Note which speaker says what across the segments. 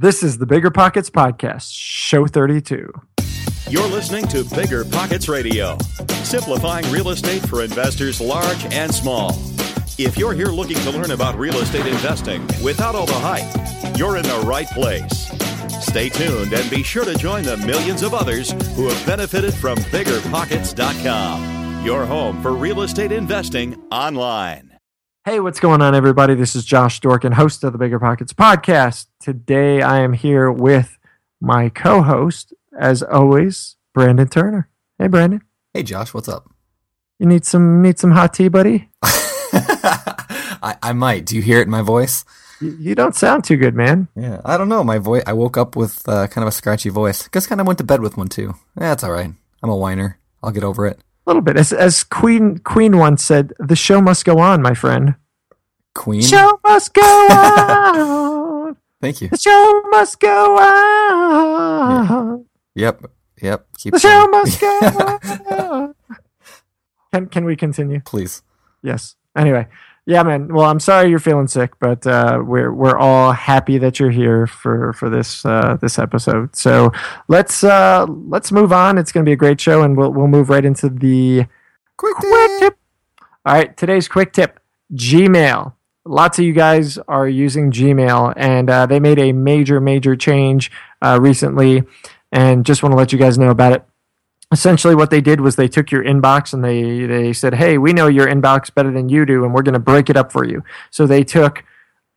Speaker 1: This is the Bigger Pockets Podcast, show 32.
Speaker 2: You're listening to Bigger Pockets Radio, simplifying real estate for investors large and small. If you're here looking to learn about real estate investing without all the hype, you're in the right place. Stay tuned and be sure to join the millions of others who have benefited from biggerpockets.com, your home for real estate investing online.
Speaker 1: Hey, what's going on, everybody? This is Josh Dorkin, host of the Bigger Pockets podcast. Today I am here with my co host, as always, Brandon Turner. Hey, Brandon.
Speaker 3: Hey, Josh, what's up?
Speaker 1: You need some need some hot tea, buddy?
Speaker 3: I, I might. Do you hear it in my voice?
Speaker 1: You, you don't sound too good, man.
Speaker 3: Yeah, I don't know. My voice. I woke up with uh, kind of a scratchy voice. Guess kind of went to bed with one too. Yeah, it's all right. I'm a whiner. I'll get over it.
Speaker 1: A little bit. As, as Queen Queen once said, the show must go on, my friend.
Speaker 3: Queen.
Speaker 1: Show must go on.
Speaker 3: Thank you.
Speaker 1: The show must go on.
Speaker 3: Yep. Yep. Keep
Speaker 1: The show
Speaker 3: going.
Speaker 1: must go on. Can can we continue?
Speaker 3: Please.
Speaker 1: Yes. Anyway, yeah, man. Well, I'm sorry you're feeling sick, but uh, we're we're all happy that you're here for for this uh, this episode. So let's uh, let's move on. It's going to be a great show, and we'll we'll move right into the
Speaker 3: Quick
Speaker 1: quick tip. All right, today's quick tip: Gmail. Lots of you guys are using Gmail, and uh, they made a major major change uh, recently, and just want to let you guys know about it essentially what they did was they took your inbox and they they said hey we know your inbox better than you do and we're going to break it up for you. So they took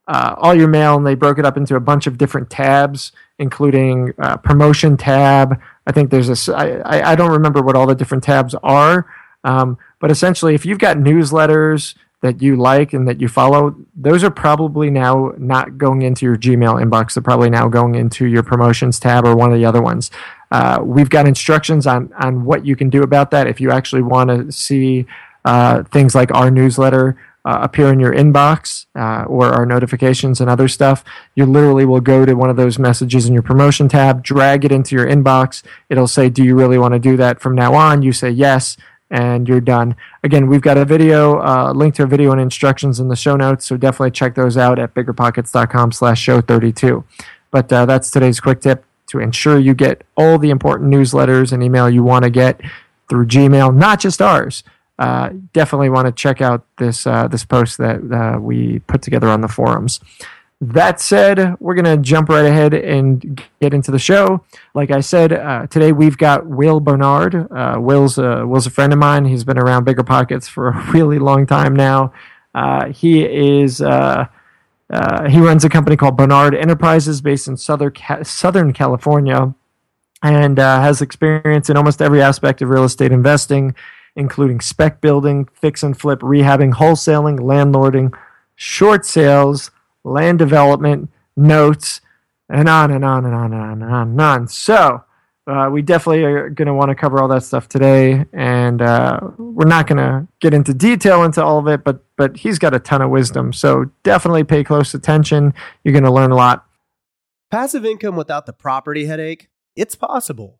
Speaker 1: uh, all your mail and they broke it up into a bunch of different tabs including uh, promotion tab. I think there's a I I don't remember what all the different tabs are um, but essentially if you've got newsletters that you like and that you follow those are probably now not going into your gmail inbox. They're probably now going into your promotions tab or one of the other ones uh, we've got instructions on on what you can do about that if you actually want to see uh, things like our newsletter uh, appear in your inbox uh, or our notifications and other stuff. You literally will go to one of those messages in your promotion tab, drag it into your inbox. It'll say, "Do you really want to do that from now on?" You say yes, and you're done. Again, we've got a video, uh, link to a video and instructions in the show notes, so definitely check those out at biggerpockets.com/slash show 32. But uh, that's today's quick tip to ensure you get all the important newsletters and email you want to get through Gmail, not just ours. Uh, definitely want to check out this uh, this post that uh, we put together on the forums. That said, we're gonna jump right ahead and get into the show. Like I said, uh, today we've got Will Barnard. Uh, Will's a, Will's a friend of mine. He's been around Bigger Pockets for a really long time now. Uh, he is. Uh, he runs a company called Barnard Enterprises based in Southern, Southern California and uh, has experience in almost every aspect of real estate investing, including spec building, fix and flip, rehabbing, wholesaling, landlording, short sales, land development, notes, and on and on and on and on and on and on. So, uh, we definitely are going to want to cover all that stuff today, and uh, we're not going to get into detail into all of it. But but he's got a ton of wisdom, so definitely pay close attention. You're going to learn a lot.
Speaker 4: Passive income without the property headache? It's possible.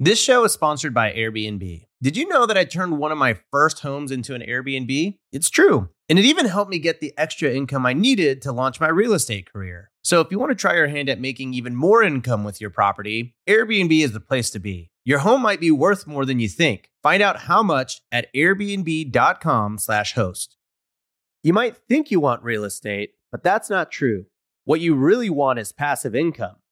Speaker 4: This show is sponsored by Airbnb. Did you know that I turned one of my first homes into an Airbnb? It's true. And it even helped me get the extra income I needed to launch my real estate career. So if you want to try your hand at making even more income with your property, Airbnb is the place to be. Your home might be worth more than you think. Find out how much at airbnb.com/host. You might think you want real estate, but that's not true. What you really want is passive income.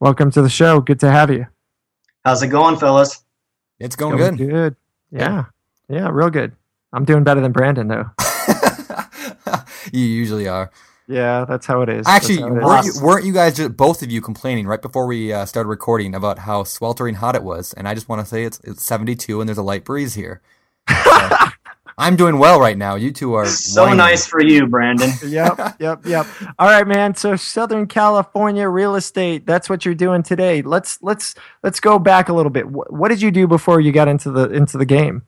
Speaker 1: welcome to the show. Good to have you.
Speaker 5: How's it going, fellas?
Speaker 3: It's going good.
Speaker 1: Good. Yeah. Yeah, real good. I'm doing better than Brandon though.
Speaker 3: you usually are.
Speaker 1: Yeah, that's how it is.
Speaker 3: Actually,
Speaker 1: That's how it is.
Speaker 3: weren't you, weren't you guys just, both of you complaining right before we uh, started recording about how sweltering hot it was? And I just want to say it's it's 72 and there's a light breeze here. So, I'm doing well right now. You two are
Speaker 5: So
Speaker 3: whining.
Speaker 5: nice for you, Brandon.
Speaker 1: yep, yep, yep. All right, man. So Southern California real estate, that's what you're doing today. Let's let's let's go back a little bit. What, what did you do before you got into the into the game?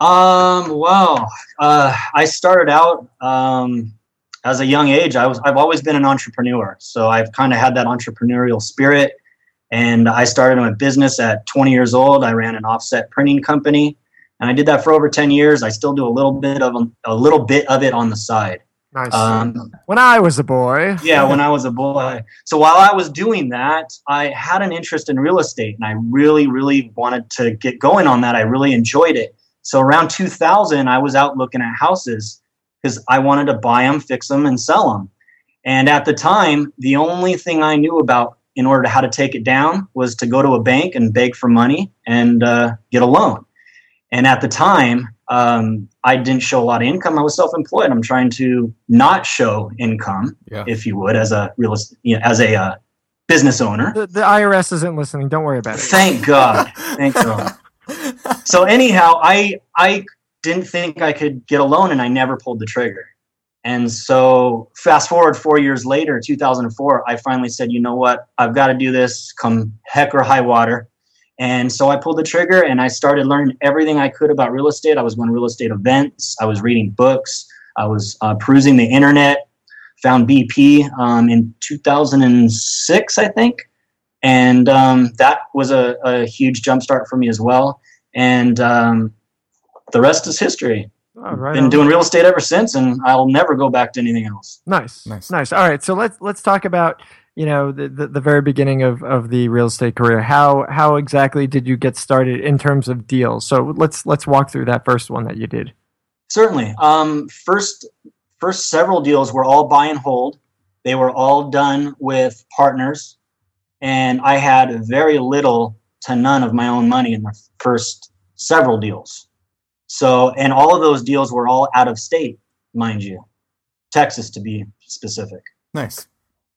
Speaker 5: Um, well, uh, I started out um, as a young age. I was I've always been an entrepreneur, so I've kind of had that entrepreneurial spirit. And I started my business at 20 years old. I ran an offset printing company, and I did that for over 10 years. I still do a little bit of a little bit of it on the side.
Speaker 1: Nice.
Speaker 5: Um,
Speaker 1: when I was a boy.
Speaker 5: yeah, when I was a boy. So while I was doing that, I had an interest in real estate and I really, really wanted to get going on that. I really enjoyed it. So around 2000, I was out looking at houses because I wanted to buy them, fix them, and sell them. And at the time, the only thing I knew about in order to how to take it down was to go to a bank and beg for money and uh, get a loan. And at the time, um, I didn't show a lot of income. I was self-employed. I'm trying to not show income,
Speaker 3: Yeah.
Speaker 5: if you would, as a real estate, you know, as a uh, business owner.
Speaker 1: The, the IRS isn't listening. Don't worry about it.
Speaker 5: Thank God. Thank God. So anyhow, I I didn't think I could get a loan, and I never pulled the trigger. And so fast forward four years later, 2004, I finally said, you know what, I've got to do this, come heck or high water. And so I pulled the trigger and I started learning everything I could about real estate. I was going to real estate events. I was reading books. I was uh, perusing the internet. Found BP um, in 2006, I think, and um, that was a, a huge jumpstart for me as well. And um, the rest is history.
Speaker 1: Oh, right
Speaker 5: Been
Speaker 1: on.
Speaker 5: doing real estate ever since, and I'll never go back to anything else.
Speaker 1: Nice,
Speaker 3: Nice.
Speaker 1: nice, All right, so let's let's talk about you know the, the, the very beginning of, of the real estate career. How how exactly did you get started in terms of deals? So let's let's walk through that first one that you did.
Speaker 5: Certainly. Um, first, first several deals were all buy and hold. They were all done with partners, and I had very little to none of my own money in the first several deals. So, and all of those deals were all out of state, mind you, Texas to be specific.
Speaker 3: Nice.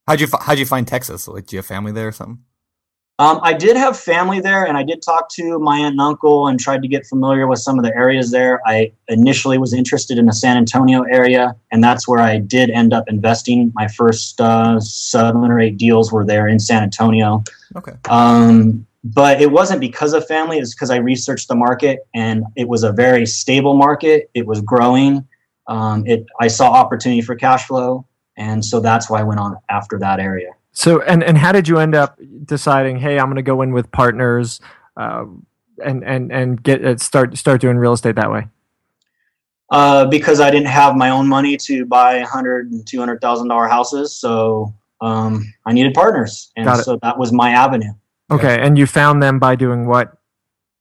Speaker 3: How'd you how'd you find Texas? Like, do you have family there or something?
Speaker 5: Um, I did have family there, and I did talk to my aunt and uncle and tried to get familiar with some of the areas there. I initially was interested in the San Antonio area, and that's where I did end up investing. My first uh, seven or eight deals were there in San Antonio.
Speaker 3: Okay.
Speaker 5: Um, but it wasn't because of family, it's because I researched the market, and it was a very stable market. It was growing. Um, it I saw opportunity for cash flow, and so that's why I went on after that area.
Speaker 1: So and and how did you end up deciding? Hey, I'm going to go in with partners, uh, and and and get uh, start start doing real estate that way.
Speaker 5: uh, because I didn't have my own money to buy a hundred and two hundred thousand dollar houses. So um, I needed partners, and so that was my avenue.
Speaker 1: Okay, and you found them by doing what?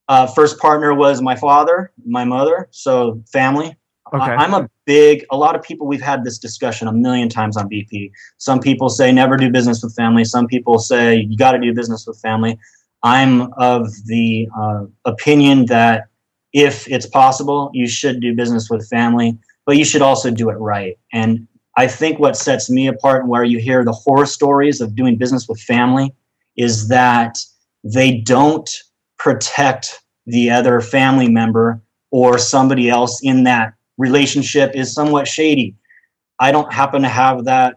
Speaker 5: Uh, first partner was my father, my mother, so family.
Speaker 1: Okay.
Speaker 5: I, am a big. A lot of people. We've had this discussion a million times on BP. Some people say never do business with family. Some people say you got to do business with family. I'm of the uh, opinion that if it's possible, you should do business with family, but you should also do it right. And I think what sets me apart and where you hear the horror stories of doing business with family is that they don't protect the other family member or somebody else in that relationship is somewhat shady. I don't happen to have that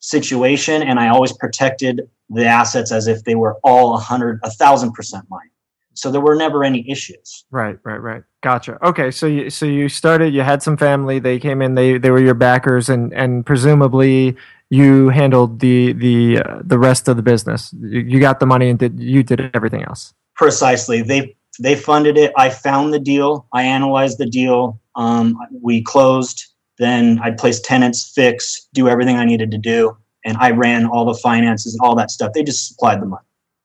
Speaker 5: situation, and I always protected the assets as if they were all a hundred, a thousand percent mine. So there were never any issues.
Speaker 1: Right, right, right. Gotcha. Okay, so you so you started. You had some family. They came in. They they were your backers, and and presumably you handled the the uh, the rest of the business. You, you got the money and did you did everything else.
Speaker 5: Precisely. They they funded it. I found the deal. I analyzed the deal. Um, we closed. Then I'd place tenants, fix, do everything I needed to do, and I ran all the finances and all that stuff. They just supplied the money.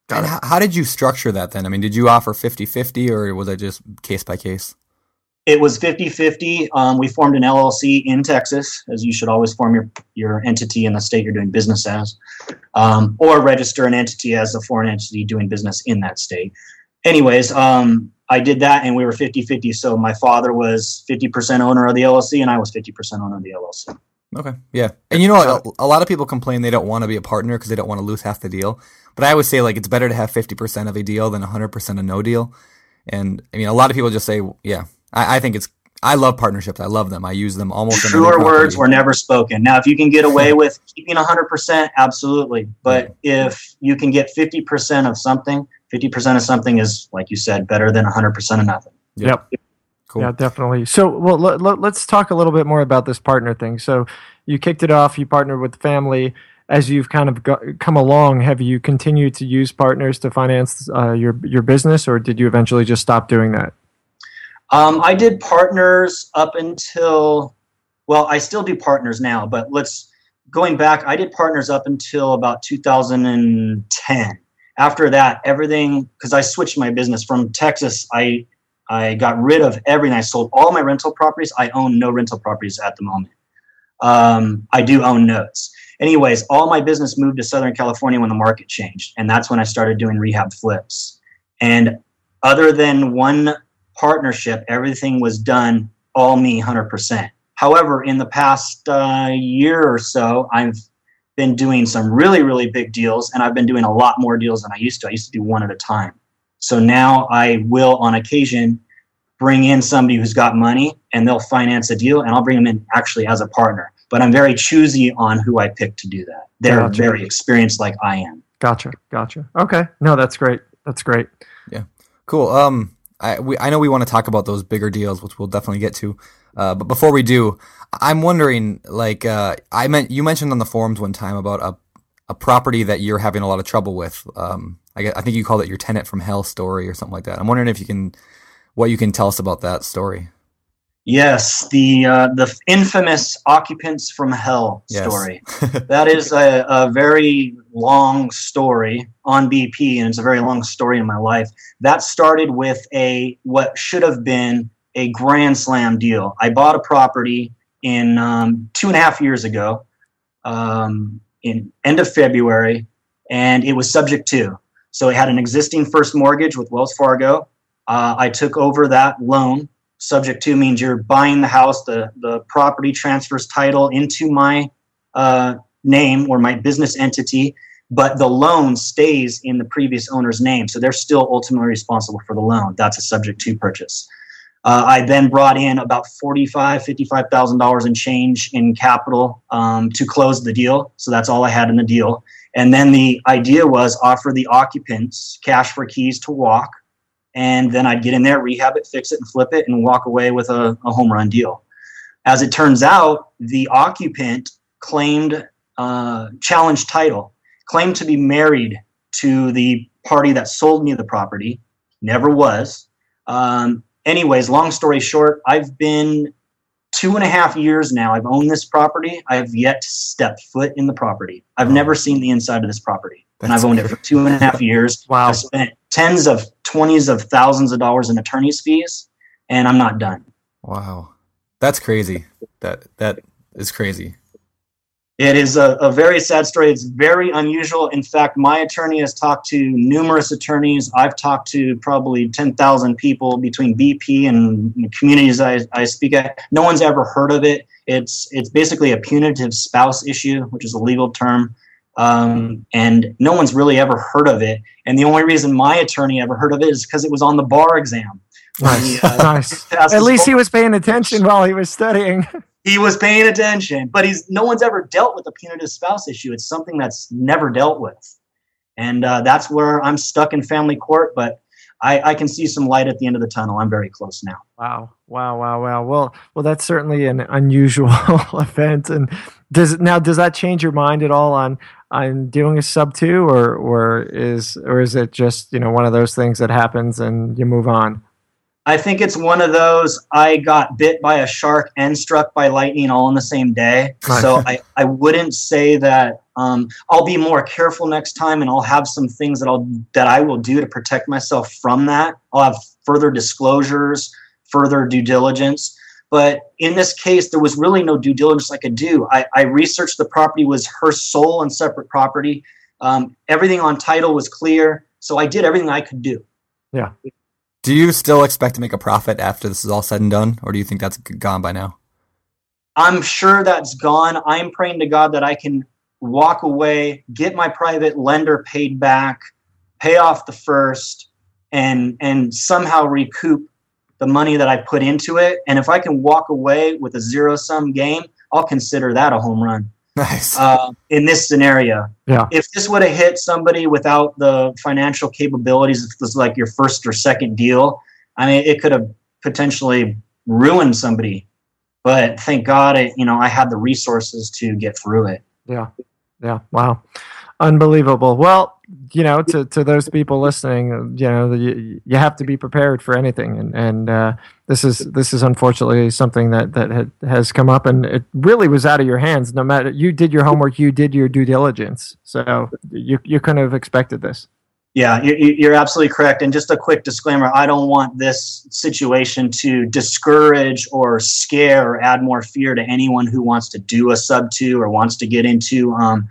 Speaker 3: And how, how did you structure that then? I mean, did you offer 50-50 or was it just case by case?
Speaker 5: It was 50-50. Um, we formed an LLC in Texas, as you should always form your, your entity in the state you're doing business as, um, or register an entity as a foreign entity doing business in that state anyways, um, I did that and we were 50 50. So my father was 50% owner of the LLC and I was 50% owner of the LLC.
Speaker 3: Okay. Yeah. And you know a lot of people complain they don't want to be a partner because they don't want to lose half the deal. But I always say, like, it's better to have 50% of a deal than 100% of no deal. And I mean, a lot of people just say, yeah, I, I think it's, I love partnerships. I love them. I use them almost.
Speaker 5: Truer words were never spoken. Now, if you can get away with keeping 100%, absolutely. But if you can get 50% of something, 50% of something is, like you said, better than 100% of nothing.
Speaker 1: Yep. yep. Cool. Yeah, definitely. So, well, let, us let, talk a little bit more about this partner thing. So, you kicked it off. You partnered with the family. As you've kind of got, come along, have you continued to use partners to finance uh, your your business, or did you eventually just stop doing that?
Speaker 5: Um, I did partners up until, well, I still do partners now, but let's going back. I did partners up until about 2010 after that, everything because I switched my business from Texas. I I got rid of everything. I sold all my rental properties. I own no rental properties at the moment. Um, I do own notes. Anyways, all my business moved to Southern California when the market changed, and that's when I started doing rehab flips. And other than one partnership, everything was done all me, hundred percent. However, in the past uh, year or so, I've been doing some really, really big deals, and I've been doing a lot more deals than I used to. I used to do one at a time. So now I will, on occasion, bring in somebody who's got money and they'll finance a deal, and I'll bring them in actually as a partner. But I'm very choosy on who I pick to do that. They're gotcha. very experienced, like I am.
Speaker 1: Gotcha, gotcha. Okay, no, that's great. That's great.
Speaker 3: Yeah, cool. Um, I we I know we want to talk about those bigger deals, which we'll definitely get to. Uh, but before we do, I'm wondering, like, uh, I meant you mentioned on the forums one time about a a property that you're having a lot of trouble with. Um, I, I think you called it your tenant from hell story or something like that. I'm wondering if you can, what you can tell us about that story.
Speaker 5: Yes, the uh, the infamous occupants from hell yes. story. that is a, a very long story on BP, and it's a very long story in my life. That started with a what should have been a grand slam deal. I bought a property in um, two and a half years ago, um, in end of February, and it was subject to. So it had an existing first mortgage with Wells Fargo. Uh, I took over that loan. Subject to means you're buying the house, the, the property transfers title into my uh, name or my business entity, but the loan stays in the previous owner's name. So they're still ultimately responsible for the loan. That's a subject to purchase. Uh, I then brought in about forty-five, fifty-five thousand dollars in change in capital um, to close the deal. So that's all I had in the deal. And then the idea was offer the occupants cash for keys to walk, and then I'd get in there, rehab it, fix it, and flip it, and walk away with a, a home run deal. As it turns out, the occupant claimed uh, challenge title, claimed to be married to the party that sold me the property, never was. Um, anyways, long story short, I've been two and a half years now. I've owned this property. I have yet to step foot in the property. I've never seen the inside of this property. That's and I've owned it for two and a half years.
Speaker 1: wow.
Speaker 5: I spent tens of twenties of thousands of dollars in attorney's fees, and I'm not done.
Speaker 3: Wow. That's crazy. That that is crazy.
Speaker 5: It is a, a, very sad story. It's very unusual. In fact, my attorney has talked to numerous attorneys. I've talked to probably 10,000 people between BP and the communities I, I speak at. No one's ever heard of it. It's, it's basically a putative spouse issue, which is a legal term. Um, and no one's really ever heard of it. And the only reason my attorney ever heard of it is because it was on the bar exam.
Speaker 1: Nice.
Speaker 5: He, uh,
Speaker 1: nice. At least he was paying attention while he was studying.
Speaker 5: he was paying attention, but he's no one's ever dealt with the putative spouse issue. It's something that's never dealt with, and uh, that's where I'm stuck in family court. But I, I can see some light at the end of the tunnel. I'm very close now.
Speaker 1: Wow. Wow. Wow. Wow. Well, well, that's certainly an unusual event. And does now, does that change your mind at all on, on doing a sub two or, or is, or is it just, you know, one of those things that happens and you move on?
Speaker 5: I think it's one of those I got bit by a shark and struck by lightning all in the same day. So I, I wouldn't say that um, I'll be more careful next time and I'll have some things that I'll that I will do to protect myself from that. I'll have further disclosures, further due diligence. But in this case, there was really no due diligence I could do. I, I researched the property was her sole and separate property. Um, everything on title was clear. So I did everything I could do.
Speaker 3: Do you still expect to make a profit after this is all said and done, or do you think that's gone by now?
Speaker 5: I'm sure that's gone. I'm praying to God that I can walk away, get my private lender paid back, pay off the first, and and somehow recoup the money that I put into it. And if I can walk away with a zero sum game, I'll consider that a home run
Speaker 3: Nice.
Speaker 5: uh, in this scenario.
Speaker 1: Yeah.
Speaker 5: If this would have hit somebody without the financial capabilities, if this was like your first or second deal, I mean, it could have potentially ruined somebody. But thank God, it, you know, I had the resources to get through it.
Speaker 1: Yeah. Yeah. Wow. Unbelievable. Well, you know, to, to those people listening, you know, you, you have to be prepared for anything. And, and uh, this is this is unfortunately something that, that had, has come up and it really was out of your hands. No matter you did your homework, you did your due diligence. So you, you couldn't have expected this.
Speaker 5: Yeah, you- you- you're absolutely correct. And just a quick disclaimer I don't want this situation to discourage or scare or add more fear to anyone who wants to do a sub two or wants to get into um,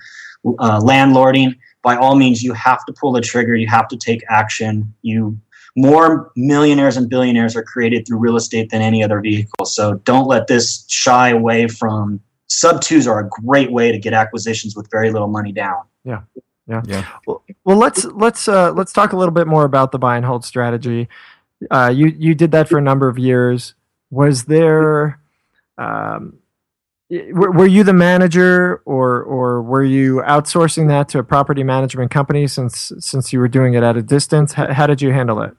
Speaker 5: uh, landlording. By all means, you have to pull the trigger, you have to take action. You more millionaires and billionaires are created through real estate than any other vehicle. So don't let this shy away from sub twos are a great way to get acquisitions with very little money down.
Speaker 3: yeah. Yeah. yeah.
Speaker 1: Well, well let's let's uh, let's talk a little bit more about the buy and hold strategy. Uh, you you did that for a number of years. Was there, um, y- were, were you the manager, or or were you outsourcing that to a property management company since since you were doing it at a distance? How, how did you handle it?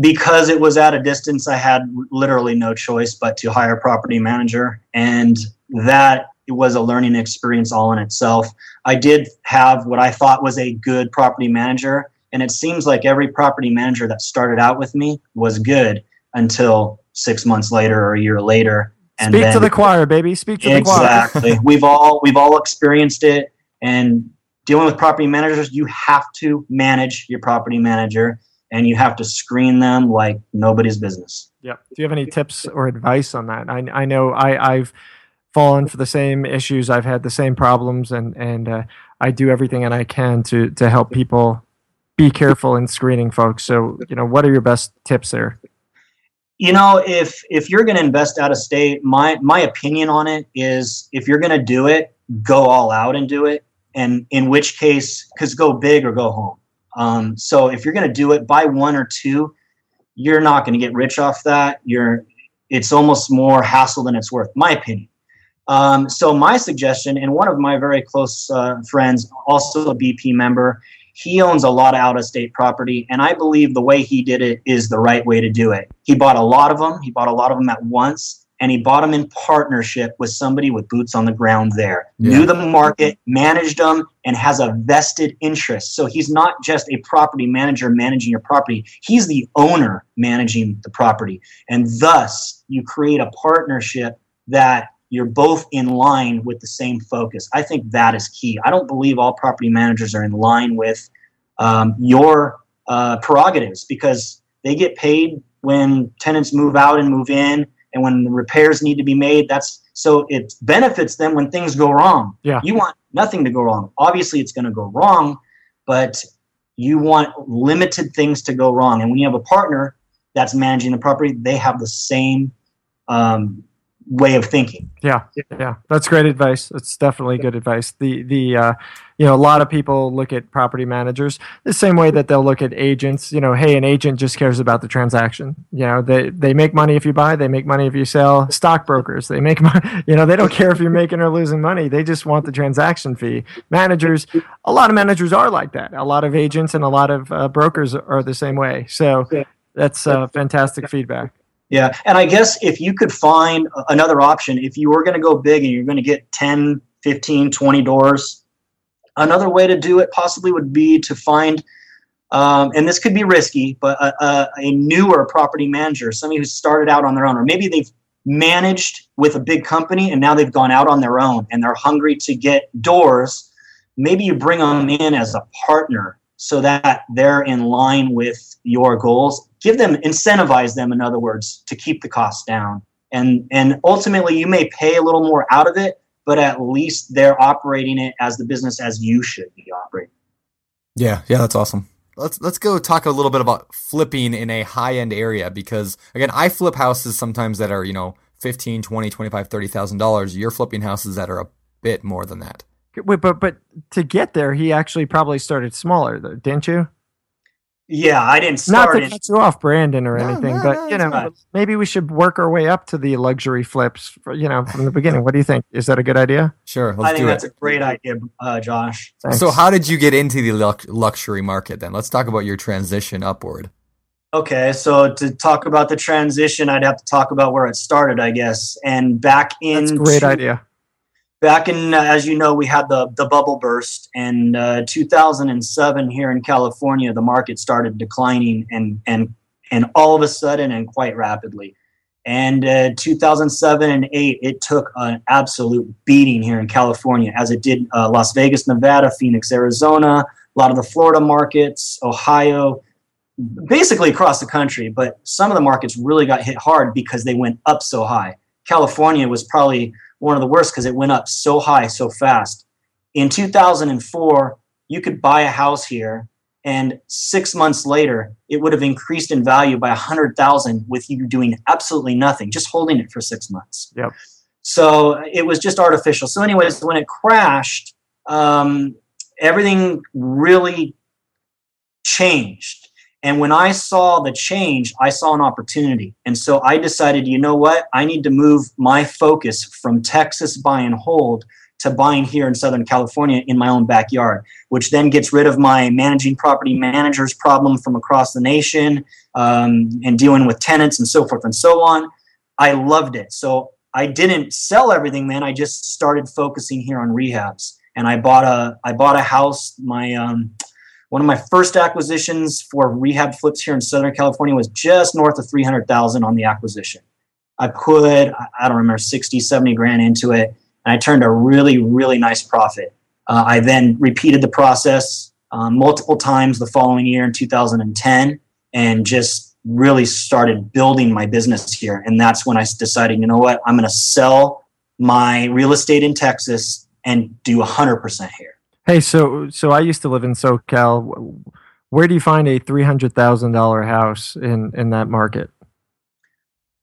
Speaker 5: because it was at a distance, I had literally no choice but to hire a property manager. And that was a learning experience all in itself. I did have what I thought was a good property manager. And it seems like every property manager that started out with me was good until six months later or a year later. And
Speaker 1: Speak
Speaker 5: then
Speaker 1: to the choir, baby. Speak to the choir.
Speaker 5: exactly we've all we've all experienced it and dealing with property managers you have to manage your property manager and you have to screen them like nobody's business
Speaker 1: Yep. Do you have any tips or advice on that? I, I know I, I've fallen for the same issues. I've had the same problems, and and uh, I do everything and I can to to help people be careful in screening folks. So you know, what are your best tips there?
Speaker 5: You know if if you're going to invest out of state my my opinion on it is if you're going to do it go all out and do it and in which case because go big or go home. Um, so if you're going to do it buy one or two you're not going to get rich off that. You're it's almost more hassle than it's worth my opinion. Um, so my suggestion and one of my very close uh, friends also a bp member he owns a lot of out of state property and i believe the way he did it is the right way to do it. He bought a lot of them he bought a lot of them at once and he bought them in partnership with somebody with boots on the ground there.
Speaker 3: Yeah.
Speaker 5: knew the market managed them and has a vested interest. So he's not just a property manager managing your property. He's the owner managing the property. And thus you create a partnership that you're both in line with the same focus. I think that is key. I don't believe all property managers are in line with um, your uh, prerogatives because they get paid when tenants move out and move in, and when repairs need to be made. That's so it benefits them when things go wrong.
Speaker 1: Yeah.
Speaker 5: You want nothing to go wrong. Obviously, it's going to go wrong, but you want limited things to go wrong. And when you have a partner that's managing the property, they have the same um, way of thinking.
Speaker 1: Yeah, yeah, that's great advice. That's definitely good advice. The the uh, you know a lot of people look at property managers the same way that they'll look at agents. You know, hey, an agent just cares about the transaction. You know, they they make money if you buy, they make money if you sell. Stockbrokers, they make money. You know, they don't care if you're making or losing money. They just want the transaction fee. Managers, a lot of managers are like that. A lot of agents and a lot of uh, brokers are the same way. So that's uh, fantastic feedback.
Speaker 5: Yeah, and I guess if you could find another option, if you were going to go big and you're going to get 10, 15, 20 doors, another way to do it possibly would be to find, um, and this could be risky, but a, a, a newer property manager, somebody who started out on their own, or maybe they've managed with a big company and now they've gone out on their own and they're hungry to get doors. Maybe you bring them in as a partner so that they're in line with your goals. Give them incentivize them in other words to keep the costs down. And and ultimately you may pay a little more out of it but at least they're operating it as the business as you should be operating.
Speaker 3: Yeah yeah that's awesome. Let's let's go talk a little bit about flipping in a high end area because again i flip houses sometimes that are you know 15 20 25 30 thousand dollars. You're flipping houses that are a bit more than that
Speaker 1: Wait, but but to get there he actually probably started smaller though didn't you
Speaker 5: yeah, I didn't
Speaker 1: start.
Speaker 5: Not
Speaker 1: to cut you off, Brandon, or
Speaker 3: No,
Speaker 1: anything,
Speaker 3: no,
Speaker 1: but
Speaker 3: no,
Speaker 1: you know,
Speaker 3: fine.
Speaker 1: maybe we should work our way up to the luxury flips. For, you know, from the beginning. What do you think? Is that a good idea?
Speaker 3: sure
Speaker 5: I
Speaker 3: let's
Speaker 5: think
Speaker 3: do
Speaker 5: that's
Speaker 3: it
Speaker 5: a great idea, uh, Josh.
Speaker 1: Thanks.
Speaker 3: so how did you get into the lux- luxury market then let's talk about your transition upward
Speaker 5: Okay, so to talk about the transition, I'd have to talk about where it started, I guess. And back in
Speaker 1: That's a great idea.
Speaker 5: Back in uh, as you know we had the the bubble burst and uh, 2007 here in california the market started declining and and and all of a sudden and quite rapidly. And uh, 2007 and 8 it took an absolute beating here in california as it did uh, las vegas nevada phoenix arizona a lot of the florida markets ohio basically across the country. But some of the markets really got hit hard because they went up so high. California was probably one of the worst because it went up so high so fast. In 2004, you could buy a house here, and six months later, it would have increased in value by hundred thousand with you doing absolutely nothing, just holding it for six months.
Speaker 1: Yep.
Speaker 5: So it was just artificial. So, anyways, when it crashed, um, everything really changed. And when I saw the change, I saw an opportunity. And so I decided, you know what? I need to move my focus from Texas buy and hold to buying here in Southern California in my own backyard, which then gets rid of my managing property managers problem from across the nation um, and dealing with tenants and so forth and so on. I loved it. So I didn't sell everything then. I just started focusing here on rehabs. And I bought a I bought a house. My um, one of my first acquisitions for rehab flips here in Southern California was just north of 300,000 on the acquisition. I put, I don't remember, 60, 70 grand into it, and I turned a really, really nice profit. Uh, I then repeated the process um, multiple times the following year in 2010 and just really started building my business here. And that's when I decided, you know what, I'm going to sell my real estate in Texas and do 100% here.
Speaker 1: Hey, so so I used to live in SoCal. Where do you find a three hundred thousand dollar house in in that market?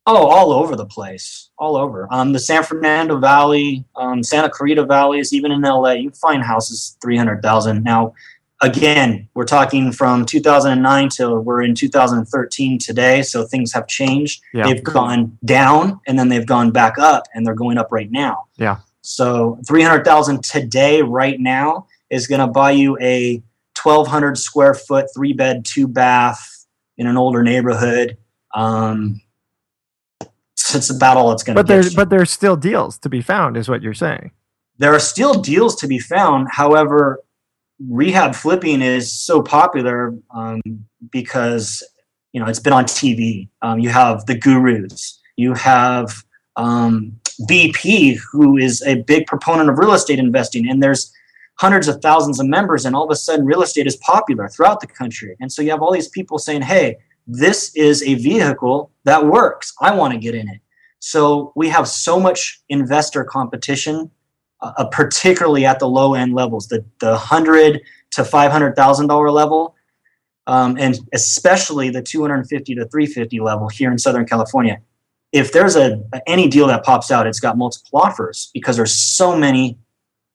Speaker 5: Oh, all over the place, all over. Um, the San Fernando Valley, um, Santa Clarita Valley is even in LA, you find houses three hundred thousand. Now, again, we're talking from 2009 till we're in 2013 today, so things have changed.
Speaker 1: Yeah.
Speaker 5: They've gone down and then they've gone back up, and they're going up right now.
Speaker 1: Yeah.
Speaker 5: So three hundred thousand today, right now, is going to buy you a 1,200 square foot, three bed, two bath in an older neighborhood. Um, it's about all it's going to
Speaker 1: But there's
Speaker 5: you.
Speaker 1: but there's still deals to be found, is what you're saying.
Speaker 5: there are still deals to be found. However, rehab flipping is so popular um, because you know it's been on TV. Um, you have the gurus. You have um, BP, who is a big proponent of real estate investing, and there's hundreds of thousands of members, and all of a sudden, real estate is popular throughout the country. And so you have all these people saying, "Hey, this is a vehicle that works. I want to get in it." So we have so much investor competition uh, particularly at the low end levels, the the hundred to five hundred thousand dollar level, um, and especially the two hundred fifty to three fifty level here in Southern California. If there's a any deal that pops out, it's got multiple offers because there's so many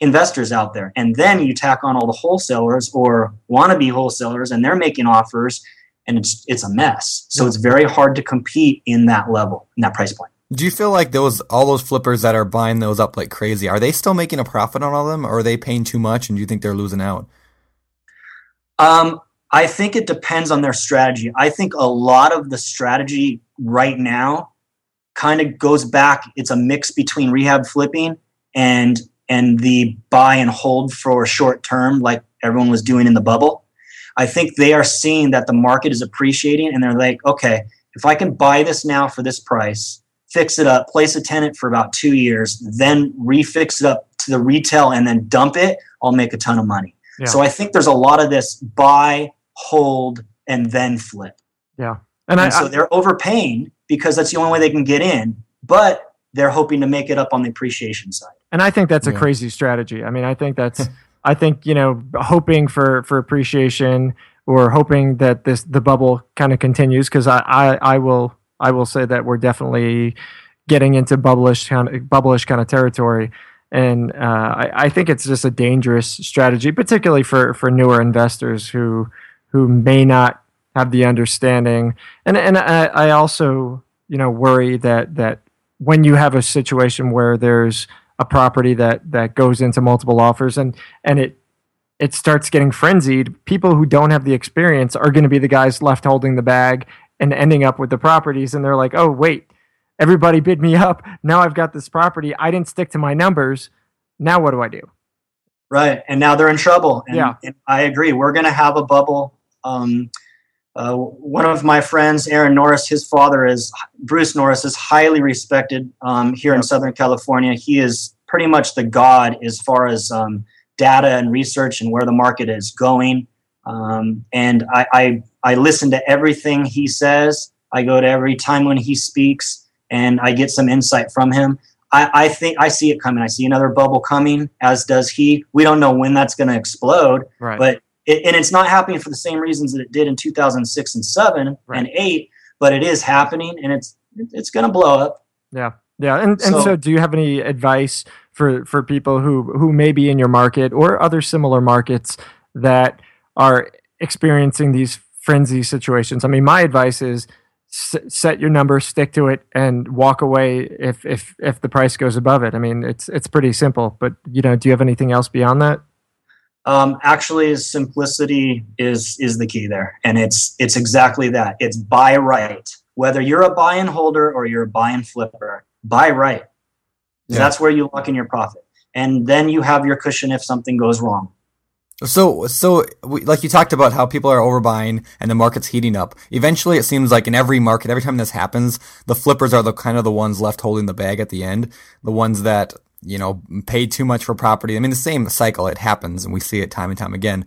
Speaker 5: investors out there. And then you tack on all the wholesalers or wannabe wholesalers, and they're making offers, and it's it's a mess. So it's very hard to compete in that level, in that price point.
Speaker 3: Do you feel like those all those flippers that are buying those up like crazy, are they still making a profit on all of them, or are they paying too much, and do you think they're losing out?
Speaker 5: Um, I think it depends on their strategy. I think a lot of the strategy right now kind of goes back. It's a mix between rehab flipping and and the buy and hold for short term, like everyone was doing in the bubble. I think they are seeing that the market is appreciating, and they're like, okay, if I can buy this now for this price, fix it up, place a tenant for about two years, then refix it up to the retail, and then dump it, I'll make a ton of money. Yeah. So I think there's a lot of this buy, hold, and then flip.
Speaker 1: Yeah.
Speaker 5: And, and I, so they're overpaying because that's the only way they can get in, but they're hoping to make it up on the appreciation side.
Speaker 1: And I think that's a crazy strategy. I mean, I think that's, I think you know, hoping for for appreciation or hoping that this the bubble kind of continues because I, I I will I will say that we're definitely getting into bubblish kind of bubblish kind of territory. And uh, I, I think it's just a dangerous strategy, particularly for, for newer investors who who may not have the understanding. And and I, I also you know worry that that when you have a situation where there's a property that that goes into multiple offers and and it it starts getting frenzied people who don't have the experience are going to be the guys left holding the bag and ending up with the properties and they're like oh wait everybody bid me up. Now i've got this property. I didn't stick to my numbers. Now what do i do?
Speaker 5: Right and now they're in trouble. And,
Speaker 1: yeah.
Speaker 5: and i agree we're going to have a bubble um, uh, one of my friends, Aaron Norris, his father is Bruce Norris, is highly respected um, here in Southern California. He is pretty much the god as far as um, data and research and where the market is going. Um, and I, I, I listen to everything he says. I go to every time when he speaks, and I get some insight from him. I, I think I see it coming. I see another bubble coming, as does he. We don't know when that's going to explode,
Speaker 1: right.
Speaker 5: but it, and it's not happening for the same reasons that it did in 2006 and 7
Speaker 1: Right.
Speaker 5: and 8 but it is happening and it's it's going to blow up
Speaker 1: Yeah, yeah. And and so,
Speaker 5: So-
Speaker 1: do you have any advice for for people who who may be in your market or other similar markets that are experiencing these frenzy situations? I mean, my advice is set your number, stick to it, and walk away if if if the price goes above it. I mean, it's it's pretty simple. But you know, do you have anything else beyond that?
Speaker 5: Um, actually is simplicity is is the key there. And it's it's exactly that. It's buy right. Whether you're a buy and holder or you're a buy and flipper buy right.
Speaker 3: Yeah.
Speaker 5: that's where you lock in your profit. And then you have your cushion if something goes wrong.
Speaker 3: So, so we, like you talked about how people are overbuying and the market's heating up. Eventually, it seems like in every market, every time this happens, the flippers are the kind of the ones left holding the bag at the end, the ones that you know paid too much for property. I mean, the same cycle it happens, and we see it time and time again.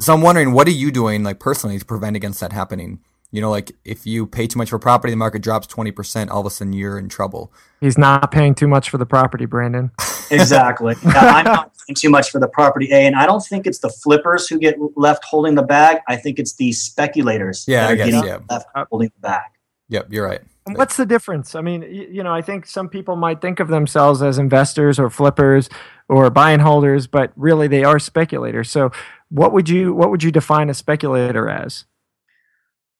Speaker 3: So I'm wondering, what are you doing, like personally, to prevent against that happening? You know, like if you pay too much for property, the market drops twenty percent, all of a sudden you're in trouble.
Speaker 1: He's not paying too much for the property, Brandon.
Speaker 5: exactly yeah, i'm not paying too much for the property a and i don't think it's the flippers who get left holding the bag i think it's the speculators
Speaker 3: Yeah,
Speaker 5: that
Speaker 3: I
Speaker 5: are
Speaker 3: guess,
Speaker 5: getting
Speaker 3: yeah.
Speaker 5: left holding the bag
Speaker 3: Yep, you're right.
Speaker 1: And What's the difference? I mean, you know, I think some people might think of themselves as investors or flippers or buy and holders, but really they are speculators. So, what would you what would you define a speculator as?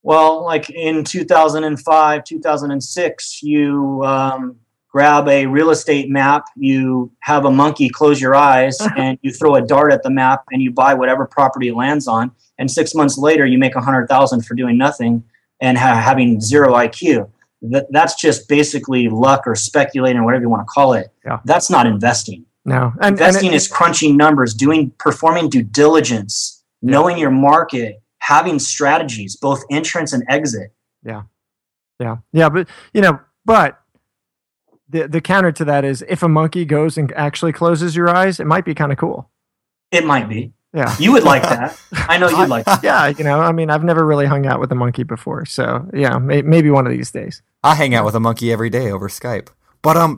Speaker 5: Well, like in 2005, 2006, you um, grab a real estate map, you have a monkey close your eyes, and you throw a dart at the map, and you buy whatever property it lands on. And six months later, you make a hundred thousand for doing nothing and ha- having zero IQ. That, that's just basically luck or speculating or whatever you want to call it.
Speaker 1: Yeah.
Speaker 5: That's not investing.
Speaker 1: No, and, and
Speaker 5: Investing
Speaker 1: it-
Speaker 5: is crunching numbers, doing performing due diligence, knowing your market, having strategies, both entrance and exit.
Speaker 1: Yeah, yeah, yeah, but you know, but the the counter to that is if a monkey goes and actually closes your eyes, it might be kind of cool.
Speaker 5: It might be.
Speaker 1: Yeah.
Speaker 5: You would like that. I know you'd like that.
Speaker 1: Yeah, you know, I mean, I've never really hung out with a monkey before, so yeah, may, maybe one of these days.
Speaker 3: I hang out with a monkey every day over Skype. But um,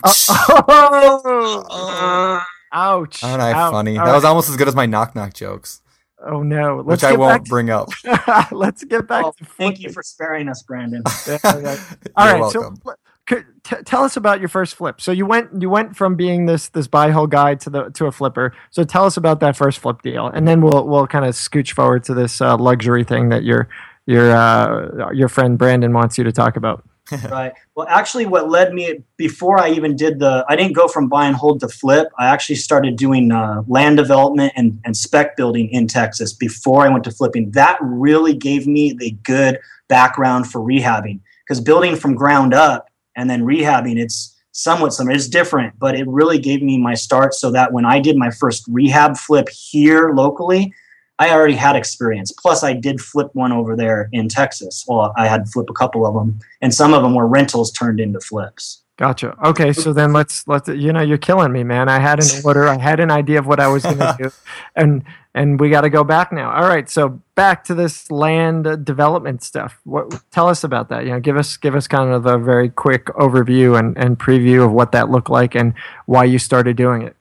Speaker 1: Oh, ouch!
Speaker 3: aren't I
Speaker 1: ouch.
Speaker 3: funny?
Speaker 1: All
Speaker 3: That was almost as good as my knock knock jokes,
Speaker 1: Oh no! Let's
Speaker 3: which I won't
Speaker 1: back
Speaker 3: bring up.
Speaker 1: Let's get back
Speaker 5: Oh,
Speaker 1: to
Speaker 5: thank you for sparing us, Brandon.
Speaker 1: Yeah, yeah.
Speaker 3: You're
Speaker 1: All right,
Speaker 3: welcome.
Speaker 1: so let- could, t- tell us about your first flip. So you went you went from being this this buy hold guy to the to a flipper. So tell us about that first flip deal, and then we'll we'll kind of scooch forward to this uh, luxury thing that your your uh, your friend Brandon wants you to talk about.
Speaker 5: right. Well, actually, what led me before I even did the, I didn't go from buy and hold to flip. I actually started doing uh, land development and, and spec building in Texas before I went to flipping. That really gave me the good background for rehabbing because building from ground up and then rehabbing, it's somewhat similar. It's different, but it really gave me my start so that when I did my first rehab flip here locally, I already had experience. Plus, I did flip one over there in Texas. Well, I had flip a couple of them, and some of them were rentals turned into flips.
Speaker 1: Gotcha. Okay, so then let's let's you know you're killing me, man. I had an order, I had an idea of what I was going to do, and and we got to go back now. All right, so back to this land development stuff. What tell us about that? You know, give us give us kind of a very quick overview and and preview of what that looked like and why you started doing it.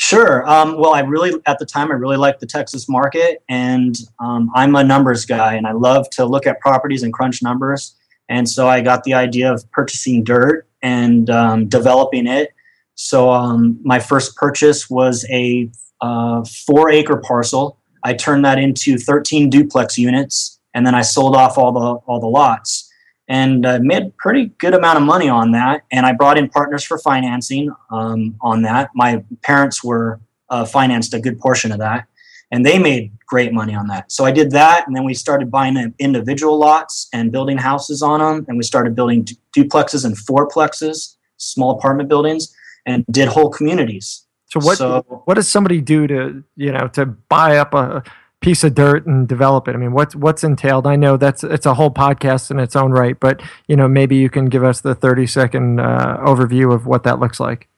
Speaker 5: Sure. Um, well, I really, at the time, I really liked the Texas market, and um, I'm a numbers guy, and I love to look at properties and crunch numbers. And so I got the idea of purchasing dirt and um, developing it. So um, my first purchase was a uh, four acre parcel. I turned that into 13 duplex units, and then I sold off all the all the lots and uh, made pretty good amount of money on that. And I brought in partners for financing um, on that. My parents were uh, financed a good portion of that, and they made great money on that. So I did that, and then we started buying individual lots and building houses on them, and we started building duplexes and fourplexes, small apartment buildings, and did whole communities.
Speaker 1: So what
Speaker 5: So-
Speaker 1: what does somebody do to you know to buy up a piece of dirt and develop it? I mean, what's what's entailed? I know that's it's a whole podcast in its own right, but you know maybe you can give us the thirty second uh, overview of what that looks like.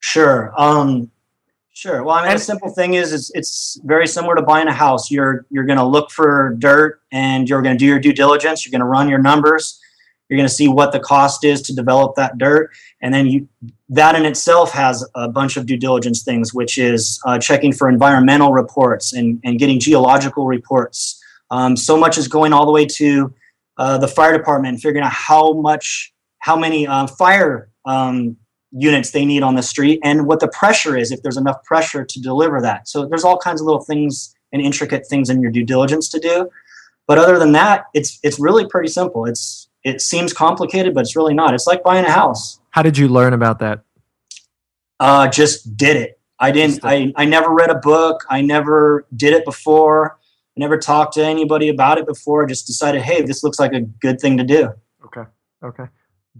Speaker 5: Sure. Um, sure. Well, I mean, the simple thing is, is it's very similar to buying a house. You're you're going to look for dirt, and you're going to do your due diligence. You're going to run your numbers. You're going to see what the cost is to develop that dirt, and then you that in itself has a bunch of due diligence things, which is uh, checking for environmental reports and and getting geological reports. Um, so much is going all the way to uh, the fire department figuring out how much, how many uh, fire um, units they need on the street and what the pressure is if there's enough pressure to deliver that. So there's all kinds of little things and intricate things in your due diligence to do. But other than that, it's it's really pretty simple. It's it seems complicated, but it's really not. It's like buying a house.
Speaker 1: How did you learn about that?
Speaker 5: Uh, just did it. I didn't. I, I never read a book. I never did it before. I never talked to anybody about it before. I just decided, hey, this looks like a good thing to do.
Speaker 1: Okay, okay,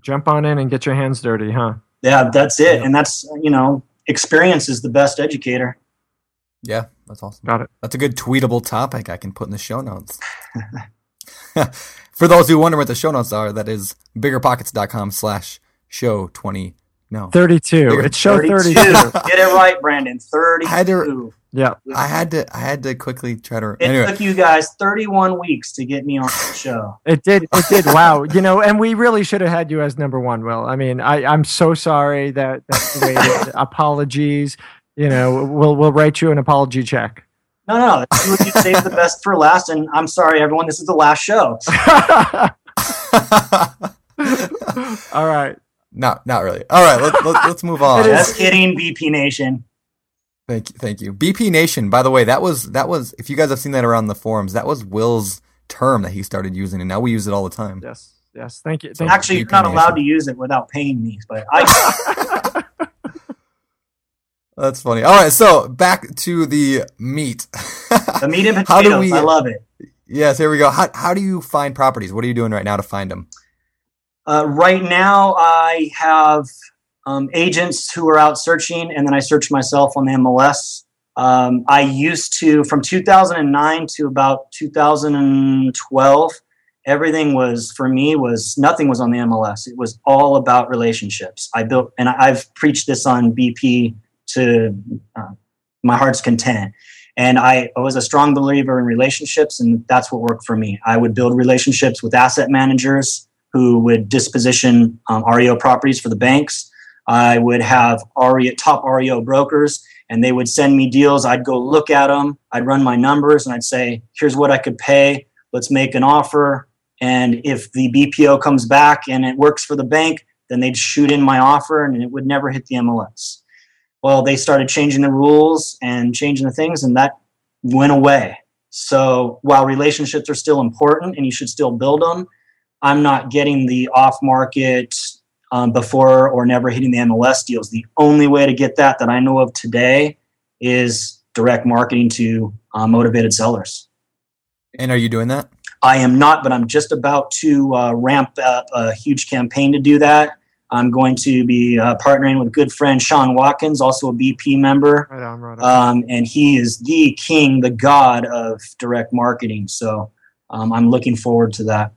Speaker 1: jump on in and get your hands dirty, huh?
Speaker 5: Yeah, that's it.
Speaker 3: Yeah.
Speaker 5: And that's you know, experience is the best educator.
Speaker 3: Yeah, that's awesome.
Speaker 1: Got it.
Speaker 3: That's a good tweetable topic I can put in the show notes. For those who wonder what the show notes are, that is biggerpockets.com slash show 20. No.
Speaker 1: Thirty two.
Speaker 3: Bigger-
Speaker 1: It's show
Speaker 5: 32.
Speaker 1: thirty two.
Speaker 5: Get it right, Brandon. Thirty-two.
Speaker 3: I had to-
Speaker 1: yeah.
Speaker 3: I had to I had to quickly try to
Speaker 5: It
Speaker 3: anyway.
Speaker 5: took you guys 31 weeks to get me on the show.
Speaker 1: It did. It did. Wow. You know, and we really should have had you as number one. Will. I mean, I, I'm so sorry that that's the way. it is. Apologies. You know, we'll we'll write you an apology check.
Speaker 5: No, no, you, you saved the best for last. And I'm sorry, everyone. This is the last show.
Speaker 1: All right.
Speaker 3: not not really. All right, let, let, let's move on.
Speaker 1: It is-
Speaker 5: Just kidding, BP Nation.
Speaker 3: Thank you, thank you. BP Nation. By the way, that was that was if you guys have seen that around the forums, that was Will's term that he started using, and now we use it all the time.
Speaker 1: Yes. Yes. Thank you.
Speaker 3: So-
Speaker 1: Thank
Speaker 5: Actually, you're
Speaker 3: BP
Speaker 5: not allowed to use it without paying me. But I,
Speaker 3: That's funny. All right, so back to the meat.
Speaker 5: the meat and
Speaker 3: How do
Speaker 5: potatoes.
Speaker 3: we-
Speaker 5: I love it.
Speaker 3: yes, here we go. How how do you find properties? What are you doing right now to find them?
Speaker 5: Uh, right now, I have um, agents who are out searching, and then I search myself on the MLS. Um, I used to, from 2009 to about 2012, everything was for me was nothing was on the MLS. It was all about relationships. I built, and I've preached this on BP to uh, my heart's content. And I, I was a strong believer in relationships, and that's what worked for me. I would build relationships with asset managers who would disposition um, REO properties for the banks. I would have REO, top REO brokers, and they would send me deals. I'd go look at them. I'd run my numbers, and I'd say, "Here's what I could pay. Let's make an offer." And if the BPO comes back and it works for the bank, then they'd shoot in my offer and it would never hit the MLS. Well, they started changing the rules and changing the things, and that went away. So while relationships are still important and you should still build them, I'm not getting the off market um, before or never hitting the MLS deals. The only way to get that that I know of today is direct marketing to uh, motivated sellers.
Speaker 3: And are you doing that?
Speaker 5: I am not, but I'm just about to uh, ramp up a huge campaign to do that. I'm going to be uh, partnering with good friend Sean Watkins, also a BP member.
Speaker 1: Right on, right on.
Speaker 5: Um, and he is the king, the god of direct marketing. So um, I'm looking forward to that.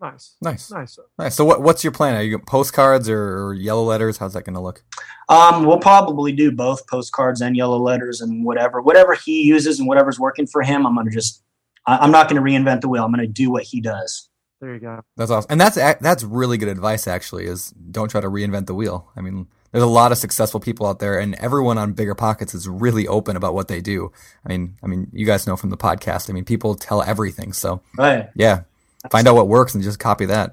Speaker 1: nice,
Speaker 3: Nice.
Speaker 1: nice.
Speaker 3: Nice. So what what's your plan? Are you going postcards or, or yellow letters? How's that going to look?
Speaker 5: Um, we'll probably do both postcards and yellow letters and whatever, whatever he uses and whatever's working for him. I'm going to just, I- I'm not going to reinvent the wheel. I'm going to do what he does.
Speaker 1: There you go.
Speaker 3: That's awesome. And that's that's really good advice actually is don't try to reinvent the wheel. I mean, there's a lot of successful people out there and everyone on bigger pockets is really open about what they do. I mean, I mean, you guys know from the podcast. I mean, people tell everything. So,
Speaker 5: Right.
Speaker 3: yeah. Find out what works and just copy that.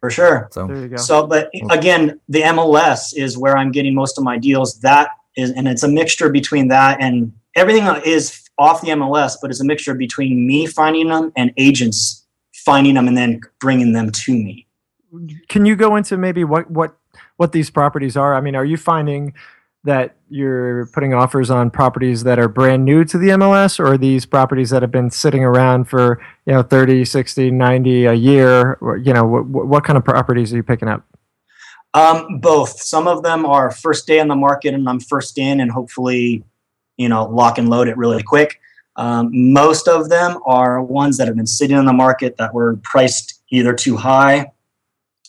Speaker 5: For sure.
Speaker 3: So,
Speaker 1: There you go.
Speaker 5: So, but again, the MLS is where I'm getting most of my deals. That is, and it's a mixture between that and everything is off the MLS, but it's a mixture between me finding them and agents finding them and then bringing them to me.
Speaker 1: Can you go into maybe what what what these properties are? I mean, are you finding that you're putting offers on properties that are brand new to the MLS or these properties that have been sitting around for, you know, 30, 60, 90 a year or you know, what what kind of properties are you picking up?
Speaker 5: Um, both. Some of them are first day on the market, and I'm first in, and hopefully, you know, lock and load it really quick. Um, most of them are ones that have been sitting on the market that were priced either too high,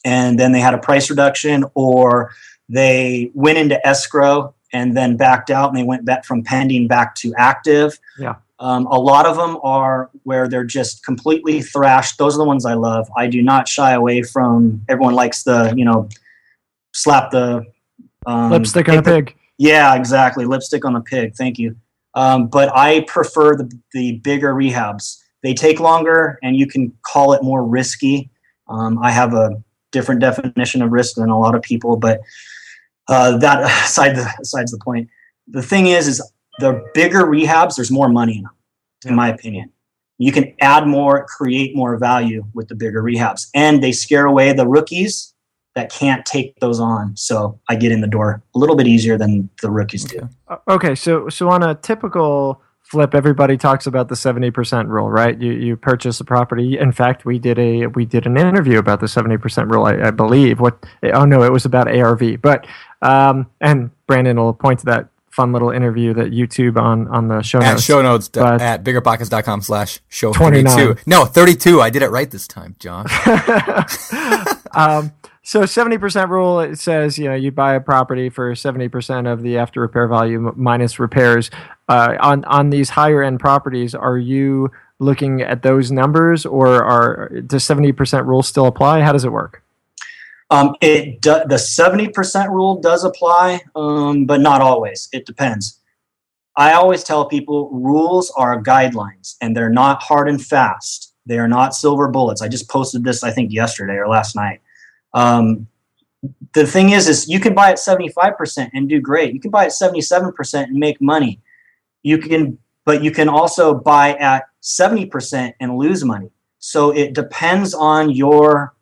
Speaker 5: and then they had a price reduction, or they went into escrow and then backed out, and they went back from pending back to active.
Speaker 1: Yeah.
Speaker 5: Um, a lot of them are where they're just completely thrashed. Those are the ones I love. I do not shy away from. Everyone likes the, you know, slap the um,
Speaker 1: Lipstick on a pig.
Speaker 5: yeah, exactly. Lipstick on the pig. Thank you. Um, but I prefer the, the bigger rehabs. They take longer, and you can call it more risky. Um, I have a different definition of risk than a lot of people, but uh, that aside the aside's the point. The thing is, is the bigger rehabs. There's more money in them, in my opinion. You can add more, create more value with the bigger rehabs, and they scare away the rookies that can't take those on. So I get in the door a little bit easier than the rookies do.
Speaker 1: Okay, so so on a typical flip, everybody talks about the seventy percent rule, right? You you purchase a property. In fact, we did a we did an interview about the seventy percent rule, I, I believe. What? Oh no, it was about ARV. But um, and Brandon will point to that fun little interview that YouTube on on the show
Speaker 3: at
Speaker 1: notes.
Speaker 3: show notes d-
Speaker 1: but-
Speaker 3: at biggerpockets.com slash show
Speaker 1: 29.
Speaker 3: 32. No, 32. I did it right this time, John.
Speaker 1: um, so seventy percent rule it says you know you buy a property for seventy percent of the after repair value minus repairs. Uh, on on these higher end properties, are you looking at those numbers, or are does seventy percent rule still apply? How does it work?
Speaker 5: Um, it do, the seventy percent rule does apply, um, but not always. It depends. I always tell people rules are guidelines, and they're not hard and fast. They are not silver bullets. I just posted this, I think, yesterday or last night. Um, the thing is, is you can buy at seventy five percent and do great. You can buy at seventy seven percent and make money. You can, but you can also buy at seventy percent and lose money. So it depends on your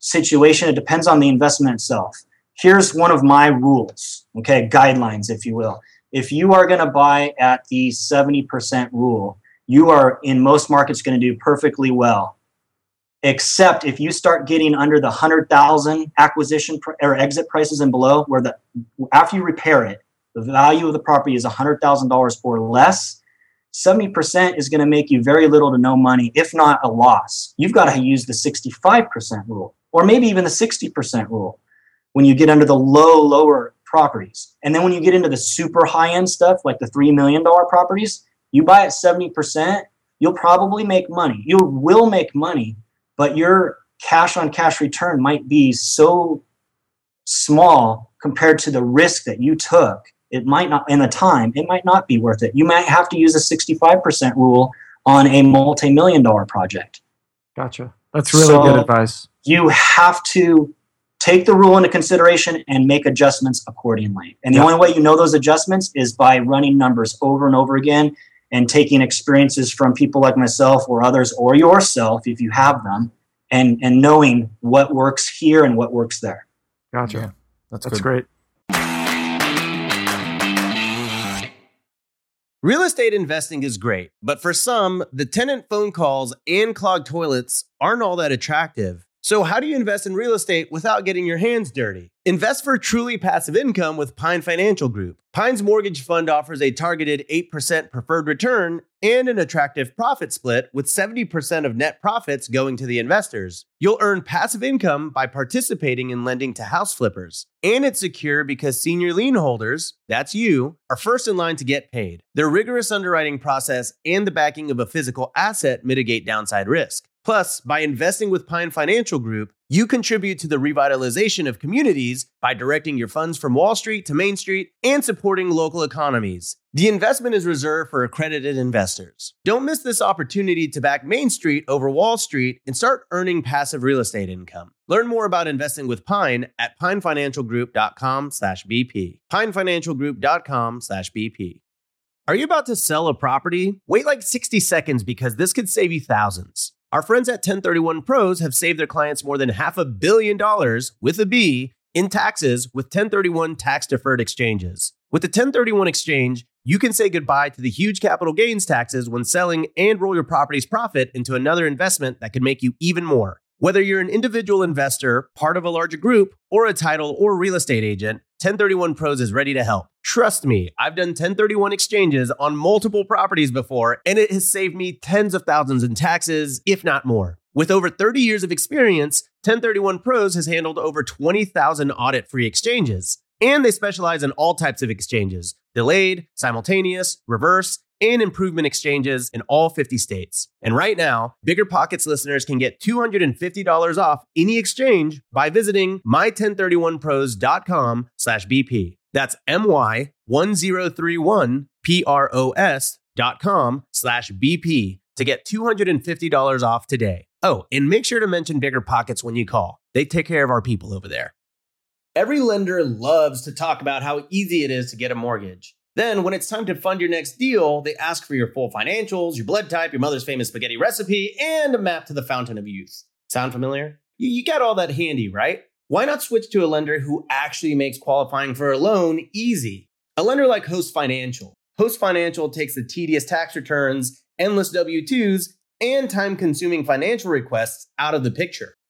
Speaker 5: situation. It depends on the investment itself. Here's one of my rules, okay, guidelines, if you will. If you are going to buy at the 70% rule, you are in most markets going to do perfectly well. Except if you start getting under the 100,000 acquisition pr- or exit prices and below, where the after you repair it, the value of the property is $100,000 or less, 70% is going to make you very little to no money, if not a loss. You've got to use the 65% rule or maybe even the 60% rule when you get under the low, lower properties. And then when you get into the super high end stuff, like the $3 million properties, you buy at 70%, you'll probably make money. You will make money, but your cash on cash return might be so small compared to the risk that you took. It might not, in the time, it might not be worth it. You might have to use a 65% rule on a multi million dollar project.
Speaker 1: Gotcha. That's really so good advice.
Speaker 5: You have to take the rule into consideration and make adjustments accordingly. And the only way you know those adjustments is by running numbers over and over again and taking experiences from people like myself or others or yourself if you have them and and knowing what works here and what works there.
Speaker 1: Gotcha. Yeah, that's that's great.
Speaker 4: Real estate investing is great, but for some, the tenant phone calls and clogged toilets aren't all that attractive. So, how do you invest in real estate without getting your hands dirty? Invest for truly passive income with Pine Financial Group. Pine's mortgage fund offers a targeted 8% preferred return and an attractive profit split with 70% of net profits going to the investors. You'll earn passive income by participating in lending to house flippers. And it's secure because senior lien holders, that's you, are first in line to get paid. Their rigorous underwriting process and the backing of a physical asset mitigate downside risk. Plus, by investing with Pine Financial Group, you contribute to the revitalization of communities by directing your funds from Wall Street to Main Street and supporting local economies. The investment is reserved for accredited investors. Don't miss this opportunity to back Main Street over Wall Street and start earning passive real estate income. Learn more about investing with Pine at pinefinancialgroup.com/bp. pinefinancialgroup.com/bp. Are you about to sell a property? Wait like 60 seconds because this could save you thousands. Our friends at 1031 Pros have saved their clients more than half a billion dollars with a B in taxes with 1031 tax deferred exchanges. With the 1031 exchange, you can say goodbye to the huge capital gains taxes when selling and roll your property's profit into another investment that could make you even more. Whether you're an individual investor, part of a larger group, or a title or real estate agent, 1031 Pros is ready to help. Trust me, I've done 1031 exchanges on multiple properties before, and it has saved me tens of thousands in taxes, if not more. With over 30 years of experience, 1031 Pros has handled over 20,000 audit free exchanges. And they specialize in all types of exchanges delayed, simultaneous, reverse, and improvement exchanges in all 50 states. And right now, Bigger Pockets listeners can get $250 off any exchange by visiting my1031pros.com slash BP. That's my1031pros dot com slash BP oh to get $250 off today. Oh, and make sure to mention Bigger Pockets when you call. They take care of our people over there. Every lender loves to talk about how easy it is to get a mortgage. Then, when it's time to fund your next deal, they ask for your full financials, your blood type, your mother's famous spaghetti recipe, and a map to the fountain of youth. Sound familiar? You, got all that handy, right? Why not switch to a lender who actually makes qualifying for a loan easy? A lender like Host Financial. Host Financial takes the tedious tax returns, endless W 2s, and time consuming financial requests out of the picture.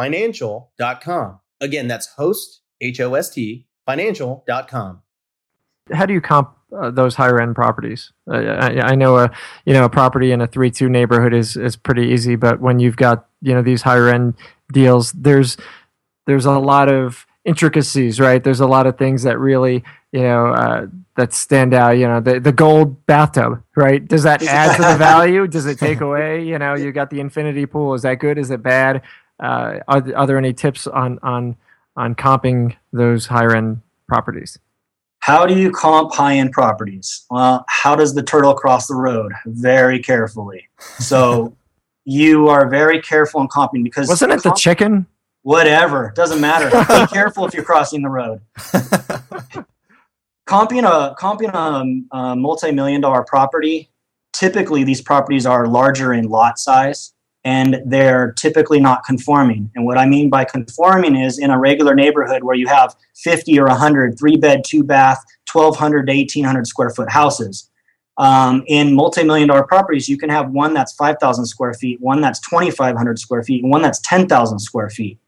Speaker 4: financial.com. Again, that's host, H O S T, financial.com
Speaker 1: how do you comp uh, those higher end properties? Uh, I, I, know a you know a property in a three two neighborhood is is pretty easy, but when you've got you know these higher end deals, there's there's a lot of intricacies, right? There's a lot of things that really you know uh, that stand out. You know, the the gold bathtub, right? Does that add to the value? Does it take away? You know, you got the infinity pool. Is that good? Is it bad? Uh, are, are there any tips on on on comping those higher end properties?
Speaker 5: How do you comp high end properties? Well, how does the turtle cross the road? Very carefully. So you are very careful in comping because
Speaker 1: wasn't it comp- the chicken?
Speaker 5: Whatever, doesn't matter. Be careful if you're crossing the road. comping a comping a, a multi-million dollar property. Typically, these properties are larger in lot size and they're typically not conforming. And what I mean by conforming is in a regular neighborhood where you have 50 or 100 three bed, two bath, 1,200 to 1,800 square foot houses. Um, in multi-million dollar properties, you can have one that's 5,000 square feet, one that's 2,500 square feet, and one that's 10,000 square feet.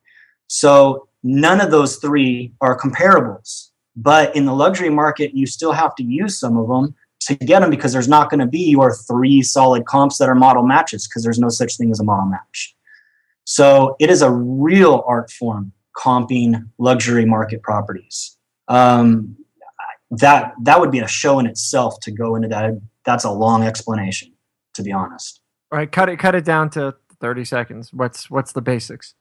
Speaker 5: So none of those three are comparables. But in the luxury market, you still have to use some of them to get them because there's not going to be your three solid comps that are model matches because there's no such thing as a model match. So it is a real art form comping luxury market properties. Um, that that would be a show in itself to go into that. That's a long explanation, to be honest.
Speaker 1: All right, cut it cut it down to 30 seconds. What's what's the basics?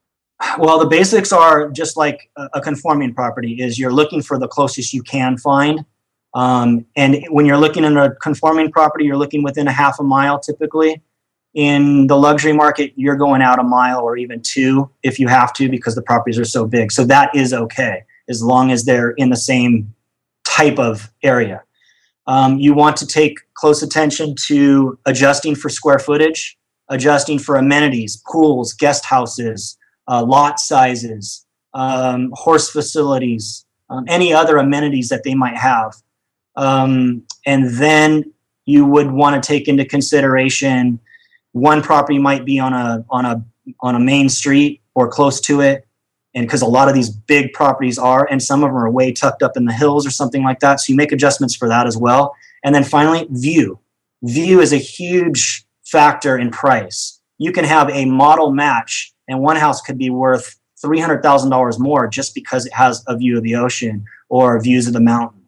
Speaker 5: Well, the basics are just like a conforming property is you're looking for the closest you can find. Um, and when you're looking in a conforming property, you're looking within a half a mile typically. In the luxury market, you're going out a mile or even two if you have to because the properties are so big. So that is okay as long as they're in the same type of area. Um, you want to take close attention to adjusting for square footage, adjusting for amenities, pools, guest houses, uh, lot sizes, um, horse facilities, um, any other amenities that they might have. Um, and then you would want to take into consideration one property might be on a on a on a main street or close to it. And because a lot of these big properties are and some of them are way tucked up in the hills or something like that. So you make adjustments for that as well. And then finally view. View is a huge factor in price. You can have a model match and one house could be worth $300000 more just because it has a view of the ocean or views of the mountains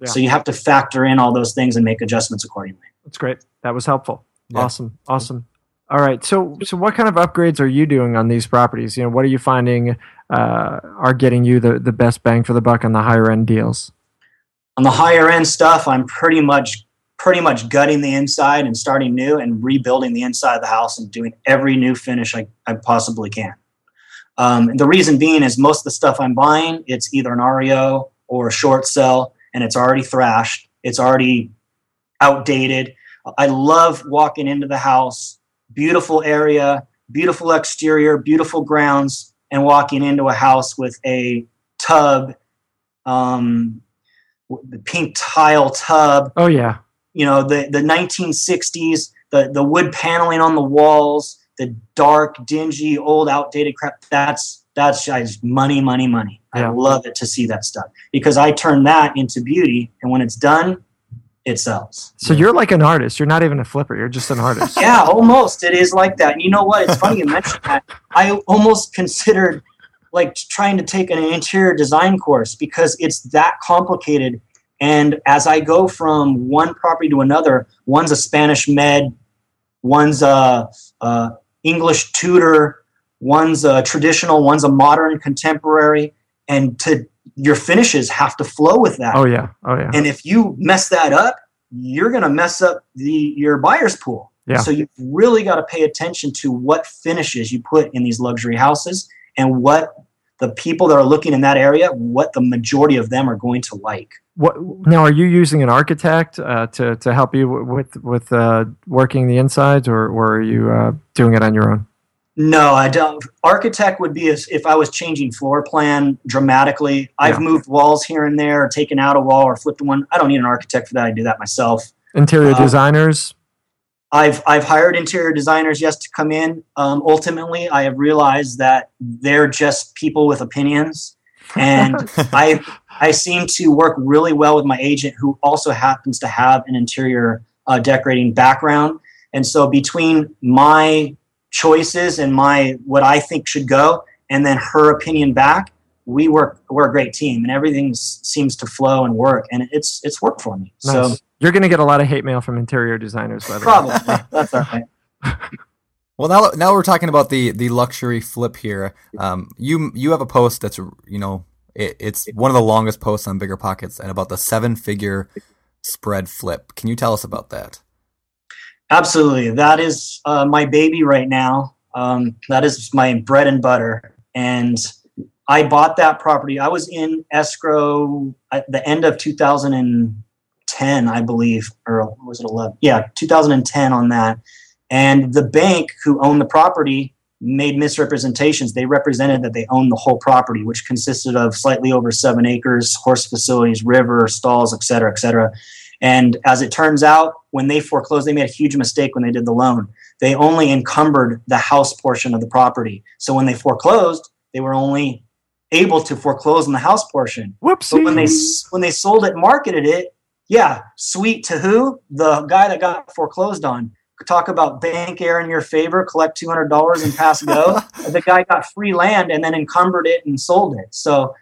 Speaker 5: yeah. so you have to factor in all those things and make adjustments accordingly
Speaker 1: that's great that was helpful yeah. awesome awesome all right. So, so what kind of upgrades are you doing on these properties? You know, what are you finding uh, are getting you the, the best bang for the buck on the higher end deals?
Speaker 5: On the higher end stuff, I'm pretty much pretty much gutting the inside and starting new and rebuilding the inside of the house and doing every new finish I, I possibly can. Um, the reason being is most of the stuff I'm buying, it's either an REO or a short sell, and it's already thrashed. It's already outdated. I love walking into the house, beautiful area, beautiful exterior, beautiful grounds, and walking into a house with a tub, um, the pink tile tub.
Speaker 1: Oh yeah.
Speaker 5: You know the the 1960s, the the wood paneling on the walls, the dark, dingy, old, outdated crap. That's that's just money, money, money. Yeah. I love it to see that stuff because I turn that into beauty, and when it's done, it sells.
Speaker 1: So you're like an artist. You're not even a flipper. You're just an artist.
Speaker 5: yeah, almost. It is like that. And you know what? It's funny you mentioned that. I almost considered like trying to take an interior design course because it's that complicated. And as I go from one property to another, one's a Spanish med, one's a, a English Tudor, one's a traditional, one's a modern contemporary, and to your finishes have to flow with that.
Speaker 1: Oh yeah, oh yeah.
Speaker 5: And if you mess that up, you're going to mess up the your buyer's pool. Yeah. So you've really got to pay attention to what finishes you put in these luxury houses and what the people that are looking in that area, what the majority of them are going to like.
Speaker 1: What now? Are you using an architect uh, to to help you with with uh, working the insides, or or are you uh, doing it on your own?
Speaker 5: No, I don't. Architect would be as if I was changing floor plan dramatically. I've moved walls here and there, or taken out a wall, or flipped one. I don't need an architect for that. I do that myself.
Speaker 1: Interior uh, designers.
Speaker 5: I've I've hired interior designers yes to come in. Um, ultimately, I have realized that they're just people with opinions, and I I seem to work really well with my agent, who also happens to have an interior uh, decorating background. And so between my choices and my what I think should go, and then her opinion back, we work we're a great team, and everything seems to flow and work, and it's it's worked for me. Nice. So
Speaker 1: you're going to get a lot of hate mail from interior designers. By the
Speaker 5: probably that's all right.
Speaker 3: Well, now now we're talking about the the luxury flip here. Um, you you have a post that's you know it, it's one of the longest posts on Bigger Pockets and about the seven figure spread flip. Can you tell us about that?
Speaker 5: Absolutely. That is uh, my baby right now. Um, that is my bread and butter. And I bought that property. I was in escrow at the end of 2010, I believe, or was it 11? Yeah, 2010 on that. And the bank who owned the property made misrepresentations. They represented that they owned the whole property, which consisted of slightly over seven acres, horse facilities, river, stalls, et cetera, et cetera. And as it turns out, when they foreclosed, they made a huge mistake when they did the loan. They only encumbered the house portion of the property. So when they foreclosed, they were only able to foreclose on the house portion.
Speaker 1: Whoops.
Speaker 5: But when they when they sold it, marketed it, yeah, sweet to who? The guy that got foreclosed on. talk about bank air in your favor, collect two hundred dollars and pass go. the guy got free land and then encumbered it and sold it. So,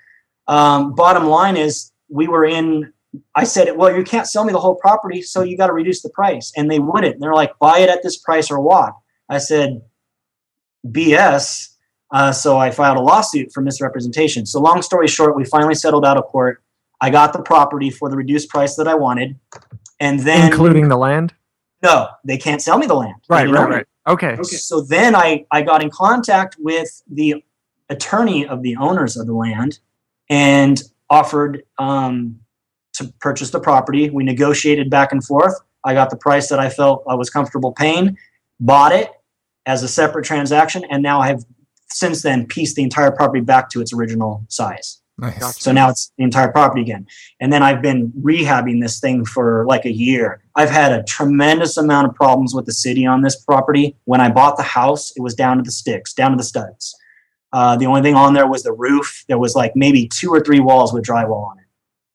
Speaker 5: um, bottom line is, we were in. I said, well, you can't sell me the whole property, so you got to reduce the price, and they wouldn't. They're like, buy it at this price or what? I said, BS. Uh, so I filed a lawsuit for misrepresentation. So long story short, we finally settled out of court. I got the property for the reduced price that I wanted, and then
Speaker 1: including the land.
Speaker 5: No, they can't sell me the land.
Speaker 1: Right, right, right. Okay.
Speaker 6: Okay.
Speaker 5: So then I, I got in contact with the attorney of the owners of the land and offered um, to purchase the property. We negotiated back and forth. I got the price that I felt I was comfortable paying, bought it as a separate transaction, and now I have since then pieced the entire property back to its original size.
Speaker 3: Nice.
Speaker 5: So now it's the entire property again. And then I've been rehabbing this thing for like a year. I've had a tremendous amount of problems with the city on this property. When I bought the house, it was down to the sticks, down to the studs. Uh, the only thing on there was the roof. There was like maybe two or three walls with drywall on it.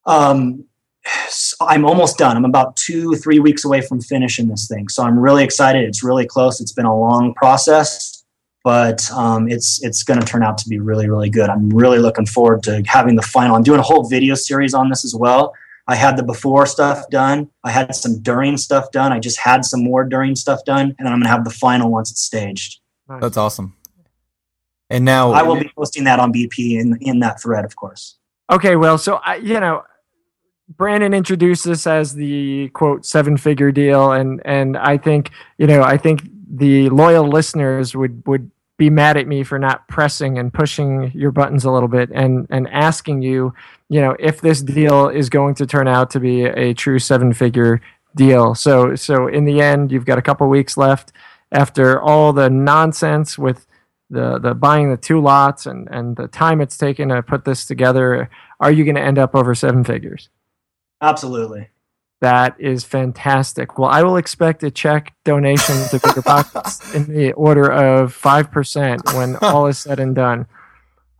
Speaker 5: Um, so I'm almost done. I'm about two, three weeks away from finishing this thing. So I'm really excited. It's really close. It's been a long process but um, it's it's going to turn out to be really really good. I'm really looking forward to having the final. I'm doing a whole video series on this as well. I had the before stuff done. I had some during stuff done. I just had some more during stuff done, and then I'm going to have the final once it's staged.
Speaker 3: That's awesome. And now
Speaker 5: I will be posting that on BP in in that thread, of course.
Speaker 1: Okay, well, so I, you know, Brandon introduced this as the quote seven figure deal, and and I think you know I think the loyal listeners would would be mad at me for not pressing and pushing your buttons a little bit and and asking you, you know, if this deal is going to turn out to be a true seven figure deal. So so in the end, you've got a couple weeks left after all the nonsense with the the buying the two lots and and the time it's taken to put this together are you going to end up over seven figures
Speaker 5: Absolutely.
Speaker 1: that is fantastic well i will expect a check donation to bigger pockets in the order of 5% when all is said and done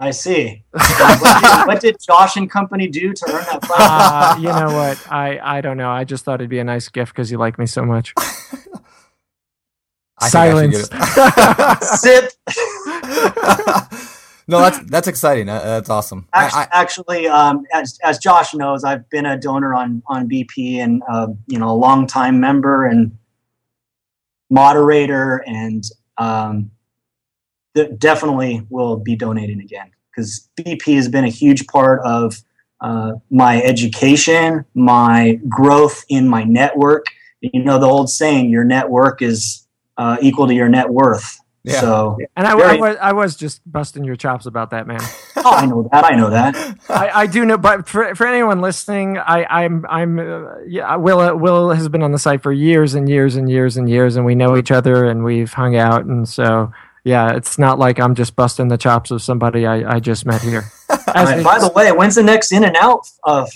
Speaker 5: I see. what, did, what did Josh and company do to earn that? Final?
Speaker 1: uh, you know what i i don't know i just thought it'd be a nice gift because you like me so much
Speaker 3: I think I should
Speaker 1: silence
Speaker 3: get
Speaker 5: Sip.
Speaker 3: No, that's that's exciting. Uh, that's awesome. I,
Speaker 5: Actually,
Speaker 3: I,
Speaker 5: actually um, as, as Josh knows, I've been a donor on on BP and uh, you know a long time member and moderator, and um, th- definitely will be donating again because BP has been a huge part of uh, my education, my growth in my network. You know the old saying, "Your network is uh, equal to your net worth."
Speaker 3: Yeah.
Speaker 5: So,
Speaker 1: and I, I was i was just busting your chops about that man
Speaker 5: oh, I know that. I know that.
Speaker 1: I, I do know, but for, for anyone listening, I, I'm I'm uh, yeah. Will Will has been on the site for years and years and years and years, and we know each other and we've hung out, and so yeah, it's not like I'm just busting the chops of somebody I, I just met here. As
Speaker 5: right, by the way, when's the next In-N-Out of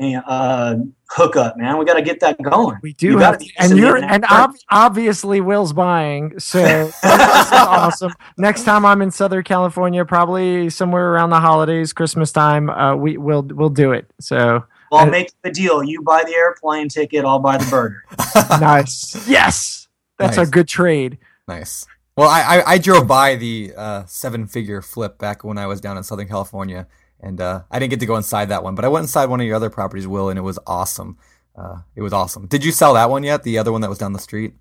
Speaker 5: uh, hookup, man? We got to get that going.
Speaker 1: we do,
Speaker 5: You
Speaker 1: have,
Speaker 5: gotta be
Speaker 1: and you're
Speaker 5: it
Speaker 1: and ob- obviously Will's buying, so awesome. Next time I'm in Southern California, probably somewhere around the holidays, Christmas time, uh, we will we'll do it. So
Speaker 5: Well, I'll make the deal. You buy the airplane ticket, I'll buy the burger.
Speaker 1: nice, yes, that's
Speaker 3: Nice.
Speaker 1: a good trade.
Speaker 3: nice. Well, I, I, I drove by the uh, seven figure flip back when I was down in Southern California, and uh, I didn't get to go inside that one, but I went inside one of your other properties, Will, and it was awesome. Uh, it was awesome. Did you sell that one yet? The other one that was down the street?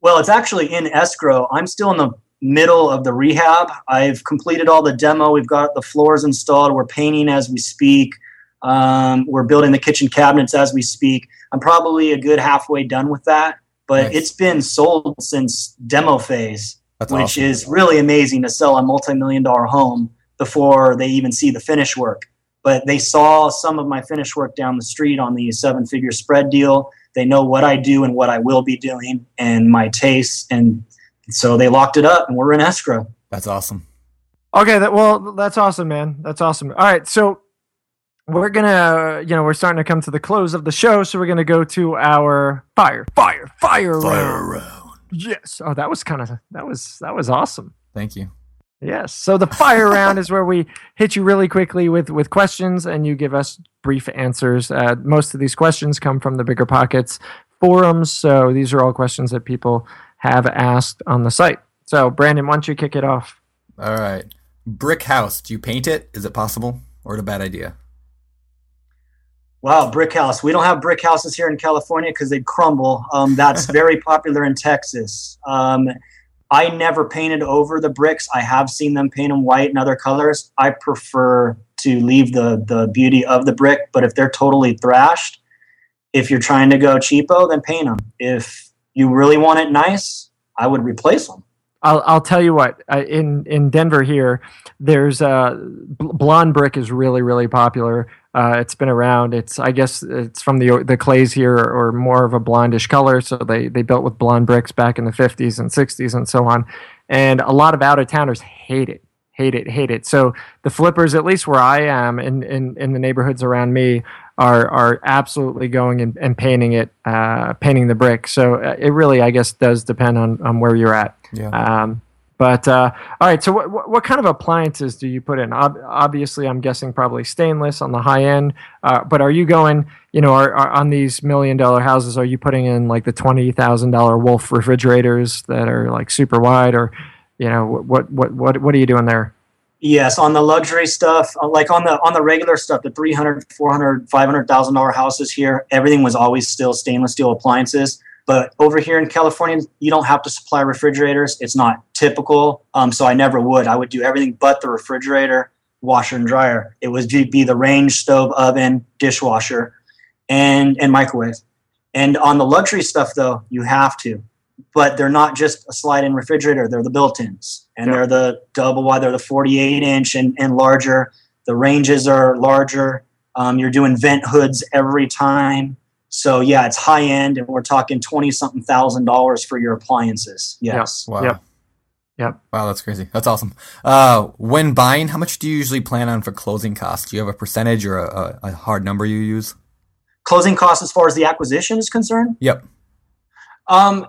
Speaker 5: Well, it's actually in escrow. I'm still in the middle of the rehab. I've completed all the demo. We've got the floors installed. We're painting as we speak. Um, we're building the kitchen cabinets as we speak. I'm probably a good halfway done with that, but
Speaker 3: Nice.
Speaker 5: it's been sold since demo phase.
Speaker 3: That's
Speaker 5: which
Speaker 3: awesome.
Speaker 5: is really amazing to sell a multi-million dollar home before they even see the finish work. But they saw some of my finish work down the street on the seven-figure spread deal. They know what I do and what I will be doing and my tastes, and so they locked it up, and we're in escrow.
Speaker 3: That's awesome.
Speaker 1: Okay, that well, that's awesome, man. That's awesome. All right, so we're gonna, you know, we're starting to come to the close of the show, so we're gonna go to our fire, fire, fire, round.
Speaker 3: round.
Speaker 1: Yes. Oh, that was kind of that was that was awesome.
Speaker 3: Thank you.
Speaker 1: Yes. So the fire round is where we hit you really quickly with with questions, and you give us brief answers. Uh, most of these questions come from the Bigger Pockets forums. So these are all questions that people have asked on the site. So, Brandon, why don't you kick it off?
Speaker 3: All right. Brick house. Do you paint it? Is it possible or a bad idea?
Speaker 5: Wow, brick house. We don't have brick houses here in California because they'd crumble. Um, that's very popular in Texas. Um, I never painted over the bricks. I have seen them paint them white and other colors. I prefer to leave the the beauty of the brick, but if they're totally thrashed, if you're trying to go cheapo, then paint them. If you really want it nice, I would replace them.
Speaker 1: I'll, I'll tell you what in in Denver here there's uh blonde brick is really really popular uh, it's been around it's I guess it's from the the clays here or more of a blondish color so they they built with blonde bricks back in the 50s and 60s and so on and a lot of out of towners hate it hate it hate it so the flippers at least where I am in in, in the neighborhoods around me are are absolutely going and, and painting it, uh, painting the brick. So uh, it really, I guess, does depend on, on where you're at.
Speaker 3: Yeah.
Speaker 1: Um, but uh, all right, so what, what, kind of appliances do you put in? Ob- obviously, I'm guessing probably stainless on the high end. Uh, but are you going, you know, are, are on these million dollar houses? Are you putting in like the twenty thousand dollar Wolf refrigerators that are like super wide, or you know, what what what what are you doing there?
Speaker 5: Yes, on the luxury stuff, uh, like on the on the regular stuff, the 300, 400, 500,000 dollar houses here, everything was always still stainless steel appliances. But over here in California, you don't have to supply refrigerators. It's not typical. Um, so I never would. I would do everything but the refrigerator, washer and dryer. It would be the range, stove, oven, dishwasher, and and microwave. And on the luxury stuff, though, you have to but they're not just a slide-in refrigerator; they're the built-ins, and they're the double wide. They're the 48 inch and, and larger. The ranges are larger. Um, you're doing vent hoods every time. So yeah, it's high end, and we're talking twenty something thousand dollars for your appliances. Yes.
Speaker 3: Wow.
Speaker 1: Yep. Yep.
Speaker 3: Wow, that's crazy. That's awesome. Uh, when buying, how much do you usually plan on for closing costs? Do you have a percentage or a, a, a hard number you use?
Speaker 5: Closing costs, as far as the acquisition is concerned.
Speaker 3: Yep.
Speaker 5: Um,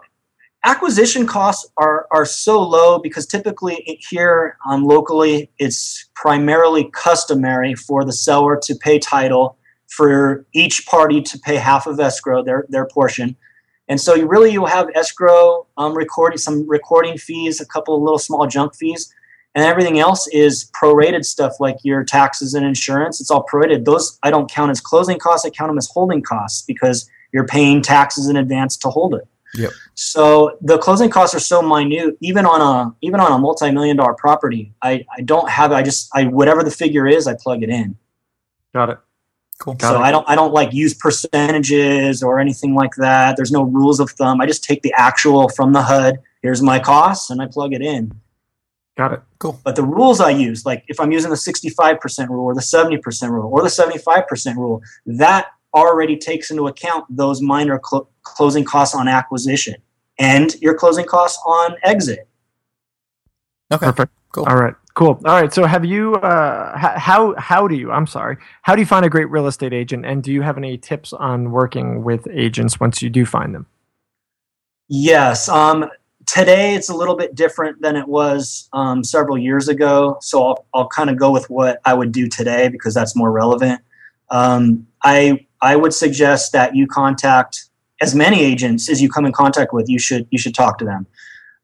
Speaker 5: acquisition costs are are so low because typically here um, locally it's primarily customary for the seller to pay title for each party to pay half of escrow their their portion and so you really you will have escrow um, recording some recording fees a couple of little small junk fees and everything else is prorated stuff like your taxes and insurance it's all prorated those i don't count as closing costs i count them as holding costs because you're paying taxes in advance to hold it
Speaker 3: Yep.
Speaker 5: So the closing costs are so minute, even on a even on a multi-million dollar property. I, I don't have I just I whatever the figure is, I plug it in.
Speaker 1: Got it.
Speaker 3: Cool.
Speaker 1: Got
Speaker 5: so
Speaker 1: it.
Speaker 5: I don't I don't like use percentages or anything like that. There's no rules of thumb. I just take the actual from the HUD. Here's my costs, and I plug it in.
Speaker 1: Got it.
Speaker 3: Cool.
Speaker 5: But the rules I use, like if I'm using the 65% rule or the 70% rule or the 75% rule, that already takes into account those minor cl- closing costs on acquisition and your closing costs on exit.
Speaker 3: Okay.
Speaker 1: Perfect.
Speaker 3: Cool.
Speaker 1: All right. Cool. All right. So have you? Uh, how how do you? I'm sorry. How do you find a great real estate agent? And do you have any tips on working with agents once you do find them?
Speaker 5: Yes. Um, today it's a little bit different than it was um, several years ago. So I'll, I'll kind of go with what I would do today because that's more relevant. Um, I I would suggest that you contact as many agents as you come in contact with. You should you should talk to them.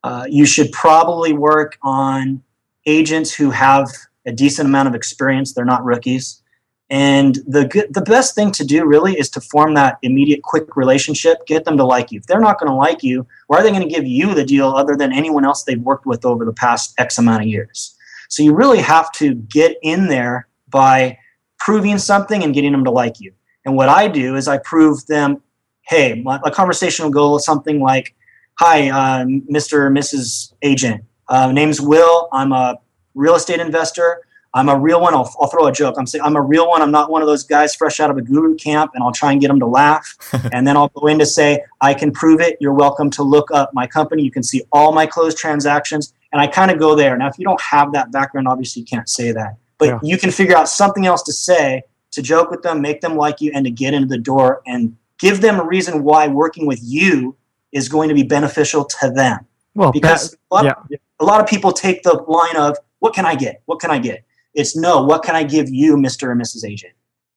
Speaker 5: Uh, you should probably work on agents who have a decent amount of experience. They're not rookies. And the good, the best thing to do really is to form that immediate, quick relationship. Get them to like you. If they're not going to like you, why are they going to give you the deal other than anyone else they've worked with over the past X amount of years? So you really have to get in there by proving something and getting them to like you. And what I do is I prove them, hey, my, a conversation will go something like, "Hi, uh, Mr. or Mrs. Agent. Uh, name's Will. I'm a real estate investor. I'm a real one. I'll, I'll throw a joke. I'm saying I'm a real one. I'm not one of those guys fresh out of a guru camp, and I'll try and get them to laugh. and then I'll go in to say, I can prove it. You're welcome to look up my company. You can see all my closed transactions. And I kind of go there. Now, if you don't have that background, obviously you can't say that. But
Speaker 1: Yeah.
Speaker 5: you can figure out something else to say to joke with them, make them like you, and to get into the door and give them a reason why working with you is going to be beneficial to them
Speaker 1: Well,
Speaker 5: because
Speaker 1: that-
Speaker 5: a, lot,
Speaker 1: yeah.
Speaker 5: A lot of people take the line of what can i get what can i get it's no what can i give you mr and mrs agent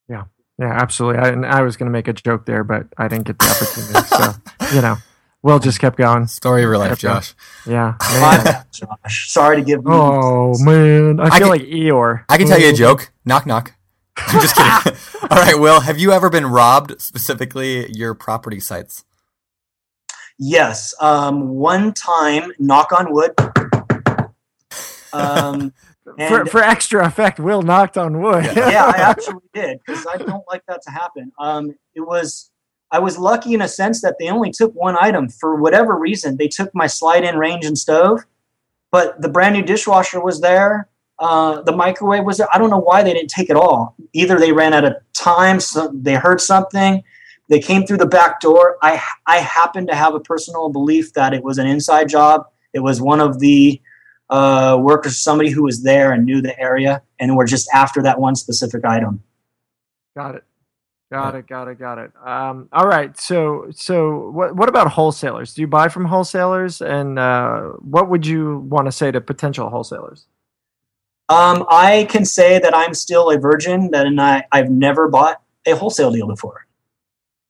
Speaker 1: Yeah, yeah absolutely. I, and I was going to make a joke there, but I didn't get the opportunity. so, you know, Will just kept going.
Speaker 3: Story of your life,
Speaker 1: Kept going.
Speaker 3: Josh.
Speaker 1: Yeah. Man.
Speaker 5: bad, Josh. Sorry to give.
Speaker 1: Oh man, I
Speaker 3: I
Speaker 1: feel
Speaker 3: can-
Speaker 1: like Eeyore.
Speaker 3: I can tell you a joke. Knock knock. I'm just kidding. All right, Will. Have you ever been robbed? Specifically, your property sites.
Speaker 5: Yes. Um, one time, knock on wood. Um,
Speaker 1: For, for extra effect, Will knocked on wood.
Speaker 5: yeah, I actually did because I don't like that to happen. Um, it was I was lucky in a sense that they only took one item for whatever reason. They took my slide-in range and stove, but the brand new dishwasher was there. Uh, the microwave was there. I don't know why they didn't take it all. Either they ran out of time, so they heard something, they came through the back door. I I happen to have a personal belief that it was an inside job. It was one of the uh, workers, somebody who was there and knew the area, and were just after that one specific item.
Speaker 1: Got it. Got it. Got it. Got it. Um, all right. So, so what? What about wholesalers? Do you buy from wholesalers? And uh, what would you want to say to potential wholesalers?
Speaker 5: Um, I can say that I'm still a virgin, that and I, I've never bought a wholesale deal before.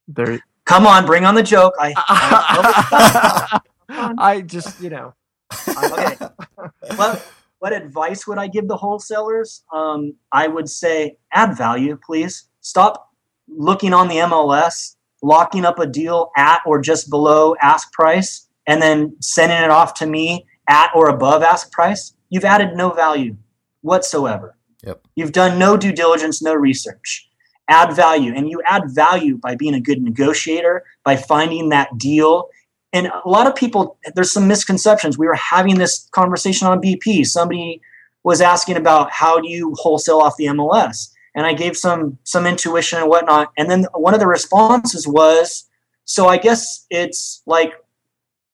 Speaker 1: There.
Speaker 5: Come on, bring on the joke. I, I
Speaker 1: I just, you know,
Speaker 5: okay. what what advice would I give the wholesalers? Um, I would say add value, please. Stop looking on the MLS, locking up a deal at or just below ask price, and then sending it off to me at or above ask price. You've added no value whatsoever.
Speaker 3: Yep.
Speaker 5: You've done no due diligence, no research. Add value, and you add value by being a good negotiator, by finding that deal and a lot of people there's some misconceptions. We were having this conversation on bp somebody was asking about how do you wholesale off the mls and i gave some some intuition and whatnot. And then one of the responses was so i guess it's like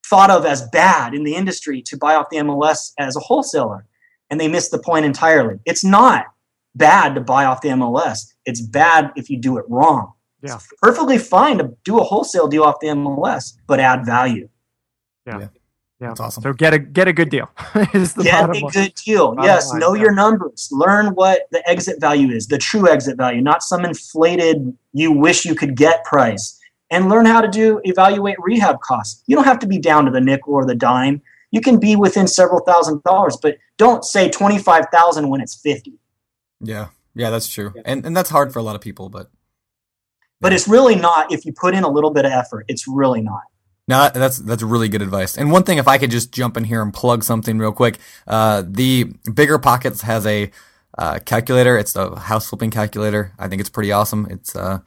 Speaker 5: thought of as bad in the industry to buy off the mls as a wholesaler. And they missed the point entirely. It's not bad to buy off the mls it's bad if you do it wrong
Speaker 1: Yeah.
Speaker 5: it's perfectly fine to do a wholesale deal off the MLS, but add value.
Speaker 1: yeah. Yeah.
Speaker 3: That's awesome.
Speaker 1: So get a get a good deal. is the
Speaker 5: Get
Speaker 1: bottom
Speaker 5: a
Speaker 1: line.
Speaker 5: good deal.
Speaker 1: Bottom
Speaker 5: yes,
Speaker 1: line,
Speaker 5: know
Speaker 1: yeah.
Speaker 5: your numbers. Learn what the exit value is, the true exit value, not some inflated you wish you could get price. And learn how to do evaluate rehab costs. You don't have to be down to the nickel or the dime. You can be within several thousand dollars, but don't say twenty five thousand when it's fifty.
Speaker 3: Yeah, yeah, that's true, and and that's hard for a lot of people. But
Speaker 5: But it's really not if you put in a little bit of effort. It's really not.
Speaker 3: No, that's that's really good advice. And one thing, if I could just jump in here and plug something real quick, uh, the Bigger Pockets has a uh, calculator. It's a house flipping calculator. I think it's pretty awesome. It's uh,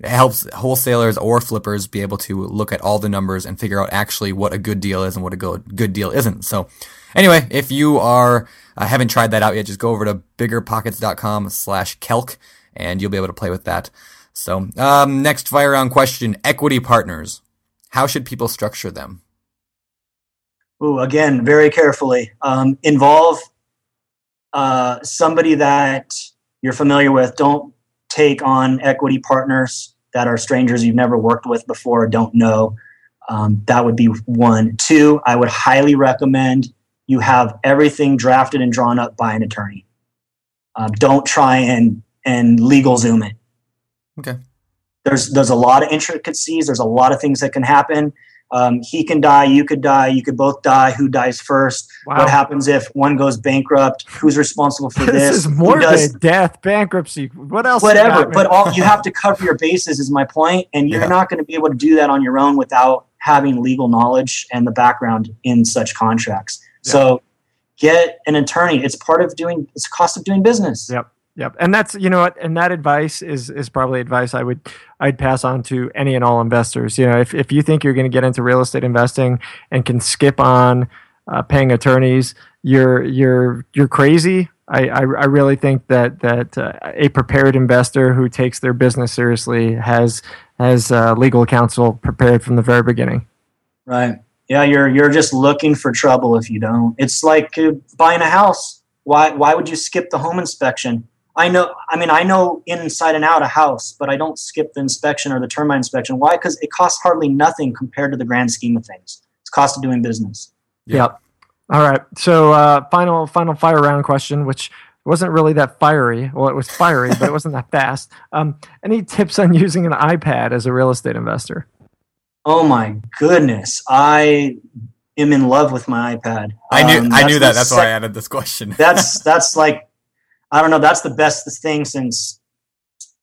Speaker 3: it helps wholesalers or flippers be able to look at all the numbers and figure out actually what a good deal is and what a good good deal isn't. So, anyway, if you are uh, haven't tried that out yet, just go over to biggerpockets.com/kelk and you'll be able to play with that. So, um, next fire round question: Equity partners. How should people structure them?
Speaker 5: Ooh, again, very carefully. Um, involve uh, somebody that you're familiar with. Don't take on equity partners that are strangers you've never worked with before or don't know. Um, that would be one. Two, I would highly recommend you have everything drafted and drawn up by an attorney. Uh, don't try and and LegalZoom it.
Speaker 3: Okay.
Speaker 5: There's there's a lot of intricacies. There's a lot of things that can happen. Um, he can die. You could die. You could both die. Who dies first?
Speaker 1: Wow.
Speaker 5: What happens if one goes bankrupt? Who's responsible for
Speaker 1: This,
Speaker 5: this?
Speaker 1: is
Speaker 5: Who
Speaker 1: morbid.
Speaker 5: does-
Speaker 1: Death, bankruptcy. What else?
Speaker 5: whatever. But all you have to cover your bases is my point, and you're
Speaker 3: Yeah.
Speaker 5: not going to be able to do that on your own without having legal knowledge and the background in such contracts. So get an attorney. It's part of doing. It's a cost of doing business.
Speaker 1: Yep. Yep. And that's you know what, and that advice is is probably advice I would I'd pass on to any and all investors. You know, if if you think you're going to get into real estate investing and can skip on uh, paying attorneys, you're you're you're crazy. I, I, I really think that that uh, a prepared investor who takes their business seriously has has uh, legal counsel prepared from the very beginning.
Speaker 5: Right. Yeah, you're you're just looking for trouble if you don't. It's like uh, buying a house. Why why would you skip the home inspection? I know. I mean, I know inside and out a house, but I don't skip the inspection or the termite inspection. Why? Because it costs hardly nothing compared to the grand scheme of things. It's cost of doing business.
Speaker 3: Yeah.
Speaker 1: Yep. All right. So uh, final final fire round question, which wasn't really that fiery. Well, it was fiery, but it wasn't that fast. Um, any tips on using an iPad as a real estate investor?
Speaker 5: Oh my goodness, I am in love with my iPad.
Speaker 3: I knew
Speaker 5: Um,
Speaker 3: I knew
Speaker 5: the
Speaker 3: that. That's why I added this question.
Speaker 5: that's that's like I don't know. That's the best thing since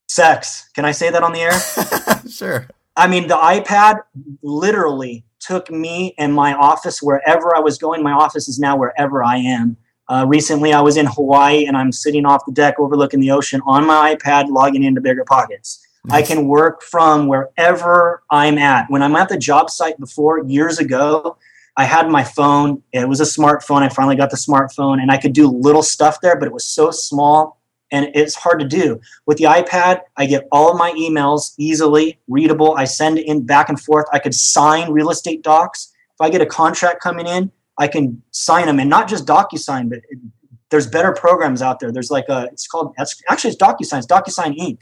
Speaker 5: sex. Can I say that on the air?
Speaker 3: sure.
Speaker 5: I mean, the iPad literally took me and my office wherever I was going. My office is now wherever I am. Uh, recently, I was in Hawaii and I'm sitting off the deck overlooking the ocean on my iPad, logging into Bigger Pockets. I can work from wherever I'm at. When I'm at the job site before, years ago, I had my phone. It was a smartphone. I finally got the smartphone and I could do little stuff there, but it was so small and it's hard to do. With the iPad, I get all of my emails easily readable. I send in back and forth. I could sign real estate docs. If I get a contract coming in, I can sign them and not just DocuSign, but it, there's better programs out there. There's like a, it's called, actually it's DocuSign, it's DocuSign Ink.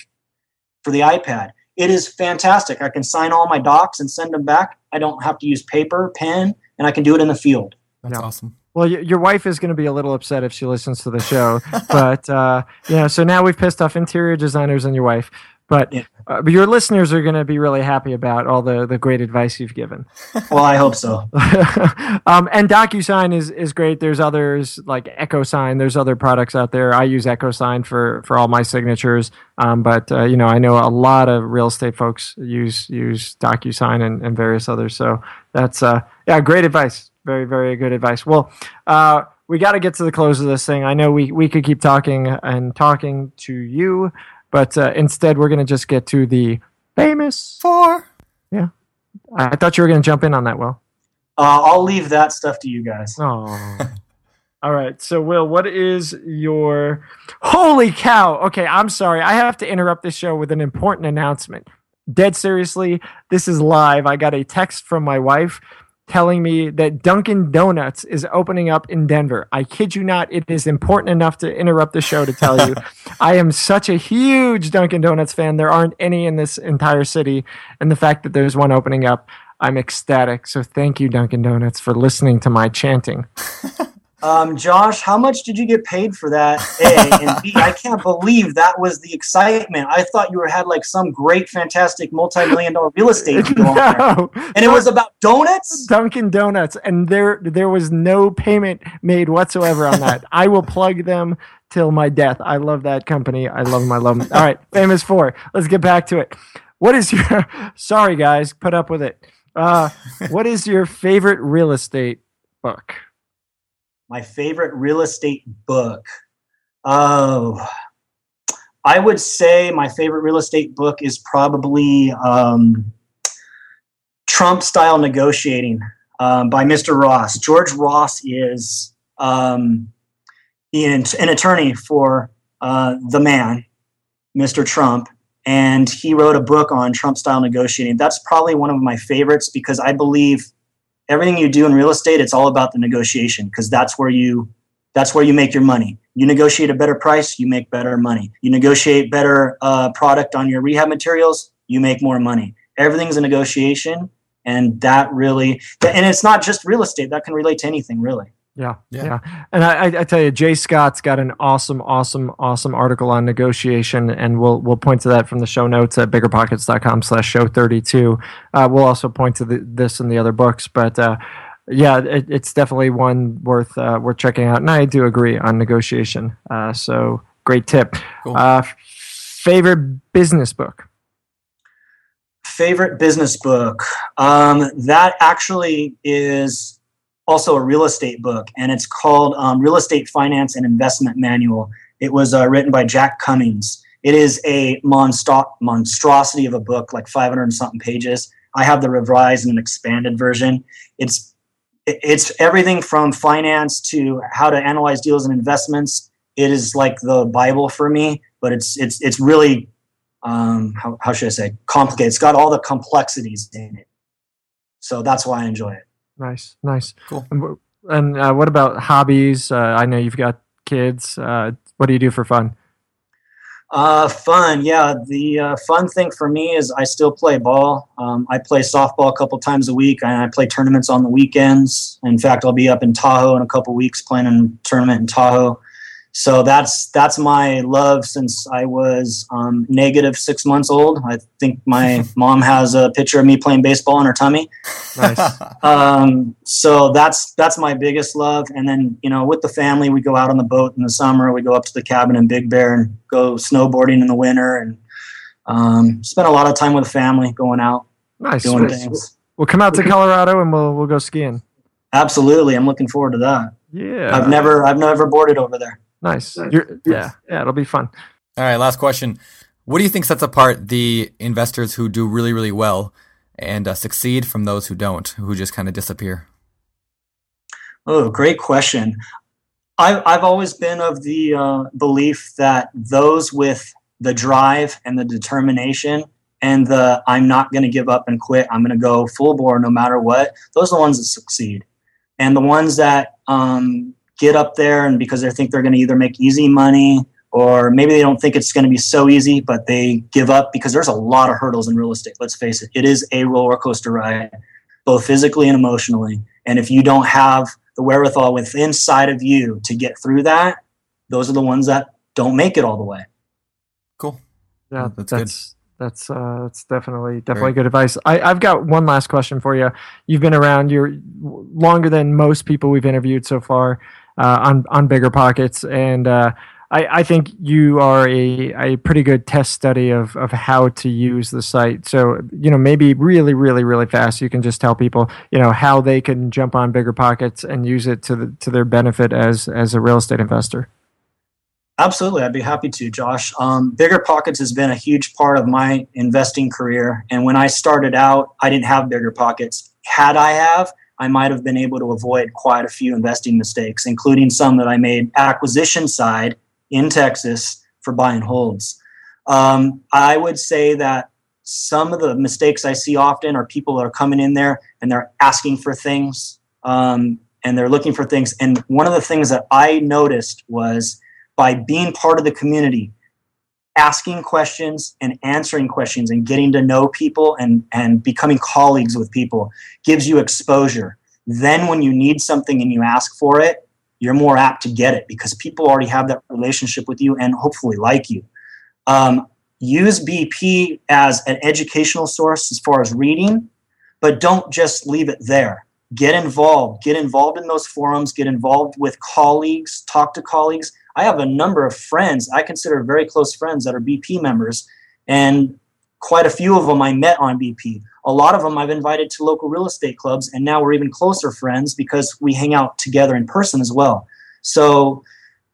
Speaker 5: for the iPad. It is fantastic. I can sign all my docs and send them back. I don't have to use paper, pen, and I can do it in the field.
Speaker 3: That's
Speaker 1: Yeah.
Speaker 3: awesome.
Speaker 1: Well, y- your wife is going to be a little upset if she listens to the show, but uh, you know, so now we've pissed off interior designers and your wife, but,
Speaker 5: Yeah.
Speaker 1: uh, but your listeners are going to be really happy about all the the great advice you've given.
Speaker 5: Well, I hope so.
Speaker 1: um, and DocuSign is is great. There's others like EchoSign. There's other products out there. I use EchoSign for for all my signatures. Um, but uh, you know, I know a lot of real estate folks use use DocuSign and, and various others. So that's uh, yeah, great advice. Very very good advice. Well, uh, we got to get to the close of this thing. I know we we could keep talking and talking to you, but uh, instead we're gonna just get to the famous.
Speaker 3: Four. Yeah.
Speaker 1: I thought you were gonna jump in on that. Will.
Speaker 5: Uh, I'll leave that stuff to you guys.
Speaker 1: Oh. All right. So, Will, what is your. Holy cow. Okay. I'm sorry. I have to interrupt this show with an important announcement. Dead seriously, this is live. I got a text from my wife telling me that Dunkin' Donuts is opening up in Denver. I kid you not. It is important enough to interrupt the show to tell you. I am such a huge Dunkin' Donuts fan. There aren't any in this entire city. And the fact that there's one opening up, I'm ecstatic. So thank you, Dunkin' Donuts, for listening to my chanting.
Speaker 5: Um, Josh, how much did you get paid for that? A and B. I can't believe that was the excitement. I thought you were had like some great, fantastic, multi-million dollar real estate deal,
Speaker 1: no,
Speaker 5: and it was about donuts.
Speaker 1: Dunkin' Donuts, and there there was no payment made whatsoever on that. I will plug them till my death. I love that company. I love them. I love them. All right, famous four. Let's get back to it. What is your? Sorry, guys, put up with it. Uh, what is your favorite real estate book?
Speaker 5: My favorite real estate book. Oh, I would say my favorite real estate book is probably um, Trump Style Negotiating um, by Mr. Ross. George Ross is um, an, attorney for uh, the man, Mr. Trump, and he wrote a book on Trump style negotiating. That's probably one of my favorites because I believe everything you do in real estate, it's all about the negotiation because that's where you that's where you make your money. You negotiate a better price, you make better money. You negotiate better uh, product on your rehab materials, you make more money. Everything's a negotiation, and that really and it's not just real estate. That can relate to anything, really.
Speaker 1: Yeah,
Speaker 3: Yeah.
Speaker 1: yeah. And I, I- I tell you, Jay Scott's got an awesome, awesome, awesome article on negotiation, and we'll we'll point to that from the show notes at biggerpockets.com slash show 32. Uh, we'll also point to the, this and the other books, but uh, yeah, it, it's definitely one worth uh, worth checking out. And I do agree on negotiation. Uh, so great tip.
Speaker 3: Cool.
Speaker 1: Uh, favorite business book?
Speaker 5: favorite business book um, that actually is also a real estate book and it's called um, real estate finance and investment manual it was uh, written by jack cummings it is a monstro- monstrosity of a book like 500 and something pages i have the revised and expanded version it's it's everything from finance to how to analyze deals and investments it is like the bible for me but it's it's it's really um, how, how should I say, complicated. It's got all the complexities in it. So that's why I enjoy it.
Speaker 1: Nice, nice.
Speaker 3: Cool.
Speaker 1: And, and uh, what about hobbies? Uh, I know you've got kids. Uh, what do you do for fun?
Speaker 5: Uh, fun. Yeah. The uh, fun thing for me is I still play ball. Um, I play softball a couple times a week and I play tournaments on the weekends. In fact, I'll be up in Tahoe in a couple weeks playing a tournament in Tahoe. So that's that's my love since I was um, negative six months old. I think my mom has a picture of me playing baseball in her tummy.
Speaker 1: Nice.
Speaker 5: Um, so that's that's my biggest love. And then you know, with the family, we go out on the boat in the summer. We go up to the cabin in Big Bear and go snowboarding in the winter, and um, spend a lot of time with the family, going out,
Speaker 1: Nice.
Speaker 5: doing things.
Speaker 1: we'll come out to Colorado and we'll we'll go skiing.
Speaker 5: Absolutely, I'm looking forward to that.
Speaker 1: Yeah.
Speaker 5: I've never I've never boarded over there.
Speaker 1: Nice. You're, yeah. Yeah. It'll be fun.
Speaker 3: All right, last question. What do you think sets apart the investors who do really, really well and uh, succeed from those who don't, who just kind of disappear?
Speaker 5: Oh, great question. I've, I've always been of the uh, belief that those with the drive and the determination and the I'm not going to give up and quit, I'm going to go full bore no matter what, those are the ones that succeed. And the ones that um, get up there and because they think they're going to either make easy money or maybe they don't think it's going to be so easy, but they give up because there's a lot of hurdles in real estate. Let's face it, it is a roller coaster ride, both physically and emotionally. And if you don't have the wherewithal within inside of you to get through that, those are the ones that don't make it all the way.
Speaker 3: Cool.
Speaker 1: Yeah,
Speaker 3: that's
Speaker 1: that's
Speaker 3: good.
Speaker 1: that's uh, that's definitely definitely
Speaker 3: Very-
Speaker 1: good advice. I, I've got one last question for you. You've been around. You're longer than most people we've interviewed so far on on bigger pockets, and uh, I, I think you are a, a pretty good test study of of how to use the site. So you know maybe really really really fast, you can just tell people you know how they can jump on bigger pockets and use it to the, to their benefit as as a real estate investor.
Speaker 5: Absolutely, I'd be happy to, Josh. Um, Bigger Pockets has been a huge part of my investing career, and when I started out, I didn't have Bigger Pockets. Had I have, I might have been able to avoid quite a few investing mistakes, including some that I made acquisition side in Texas for buy and holds. Um, I would say that some of the mistakes I see often are people that are coming in there and they're asking for things um, and they're looking for things. And one of the things that I noticed was by being part of the community, asking questions and answering questions and getting to know people and, and becoming colleagues with people gives you exposure. Then, when you need something and you ask for it, you're more apt to get it because people already have that relationship with you and hopefully like you. Um, use BP as an educational source as far as reading, but don't just leave it there. Get involved. Get involved in those forums. Get involved with colleagues. Talk to colleagues. I have a number of friends I consider very close friends that are BP members, and quite a few of them I met on BP. A lot of them I've invited to local real estate clubs, and now we're even closer friends because we hang out together in person as well. So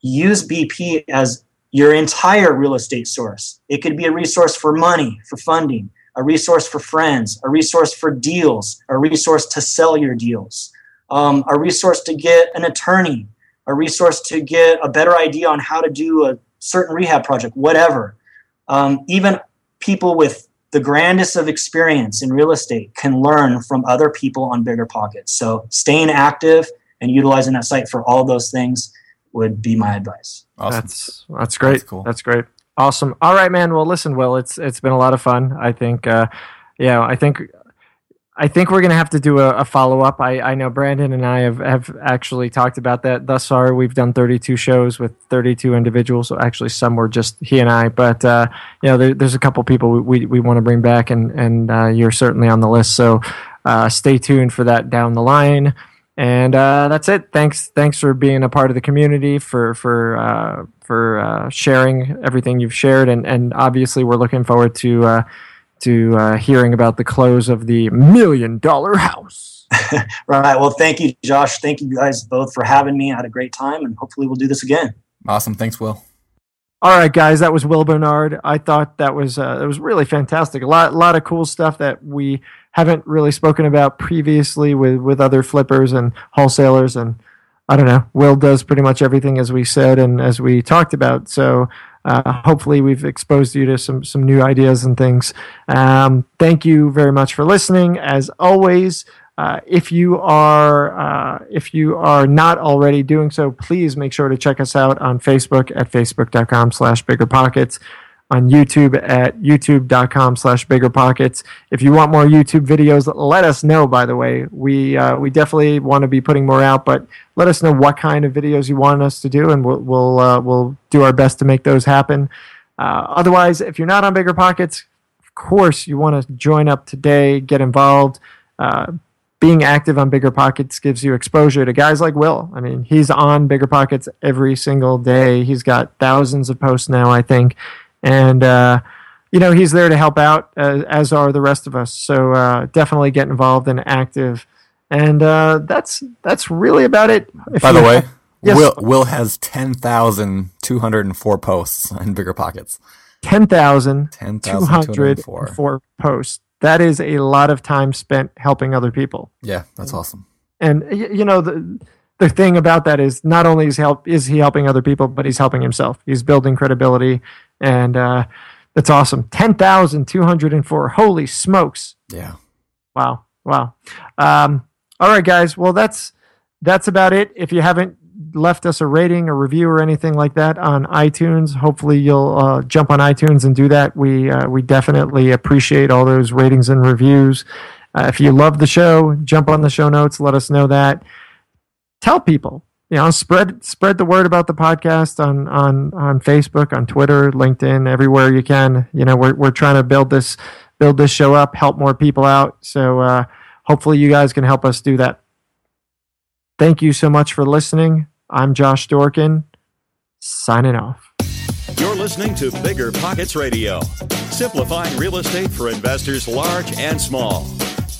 Speaker 5: use BP as your entire real estate source. It could be a resource for money, for funding, a resource for friends, a resource for deals, a resource to sell your deals, um, a resource to get an attorney, a resource to get a better idea on how to do a certain rehab project, whatever. Um, even people with the grandest of experience in real estate can learn from other people on bigger pockets. So staying active and utilizing that site for all those things would be my advice.
Speaker 3: Awesome.
Speaker 1: That's that's great.
Speaker 3: That's cool.
Speaker 1: That's great. Awesome. All right, man. Well, listen, Will, it's it's been a lot of fun. I think, uh, yeah, I think, I think we're gonna have to do a, a follow up. I, I know Brandon and I have, have actually talked about that thus far. We've done 32 shows with 32 individuals. So actually, some were just he and I, but uh, you know, there, there's a couple people we, we, we want to bring back, and and uh, you're certainly on the list. So uh, stay tuned for that down the line. And uh, that's it. Thanks, thanks for being a part of the community, for for uh, for uh, sharing everything you've shared, and and obviously we're looking forward to to uh, hearing about the close of the million dollar house.
Speaker 5: Right. Well, thank you, Josh. Thank you guys both for having me. I had a great time, and hopefully we'll do this again.
Speaker 3: Awesome. Thanks, Will.
Speaker 1: All right, guys, that was Will Barnard. I thought that was uh, it was really fantastic. A lot, lot of cool stuff that we haven't really spoken about previously with with other flippers and wholesalers. And I don't know, Will does pretty much everything as we said and as we talked about. So uh, hopefully, we've exposed you to some some new ideas and things. Um, thank you very much for listening. As always. Uh, if you are uh, if you are not already doing so, please make sure to check us out on Facebook at facebook.com slash bigger pockets. On YouTube at youtube.com slash bigger pockets. If you want more YouTube videos, let us know, by the way. We, uh, we definitely want to be putting more out, but let us know what kind of videos you want us to do, and we'll, we'll, uh, we'll do our best to make those happen. Uh, otherwise, if you're not on Bigger Pockets, of course, you want to join up today, get involved. Uh, being active on Bigger Pockets gives you exposure to guys like Will. I mean, he's on Bigger Pockets every single day. He's got thousands of posts now, I think. And, uh, you know, he's there to help out, uh, as are the rest of us. So uh, definitely get involved and active. And uh, that's that's really about it.
Speaker 3: If By the way, yes. Will Will has ten thousand two hundred and four posts in Bigger Pockets.
Speaker 1: Ten thousand two hundred four posts that is a lot of time spent helping other people.
Speaker 3: Yeah, that's awesome.
Speaker 1: And you know the the thing about that is not only is help is he helping other people, but he's helping himself. He's building credibility, and uh, that's awesome. Ten thousand two hundred and four. Holy smokes!
Speaker 3: Yeah.
Speaker 1: Wow. Wow. Um, all right, guys. Well, that's that's about it. If you haven't left us a rating, a review, or anything like that on iTunes, hopefully you'll uh, jump on iTunes and do that. We uh, we definitely appreciate all those ratings and reviews. Uh, if you love the show, jump on the show notes. Let us know that. Tell people, you know, spread spread the word about the podcast on on on Facebook, on Twitter, LinkedIn, everywhere you can. You know, we're we're trying to build this build this show up, help more people out. So uh, hopefully you guys can help us do that. Thank you so much for listening. I'm Josh Dorkin, signing off.
Speaker 2: You're listening to Bigger Pockets Radio, simplifying real estate for investors large and small.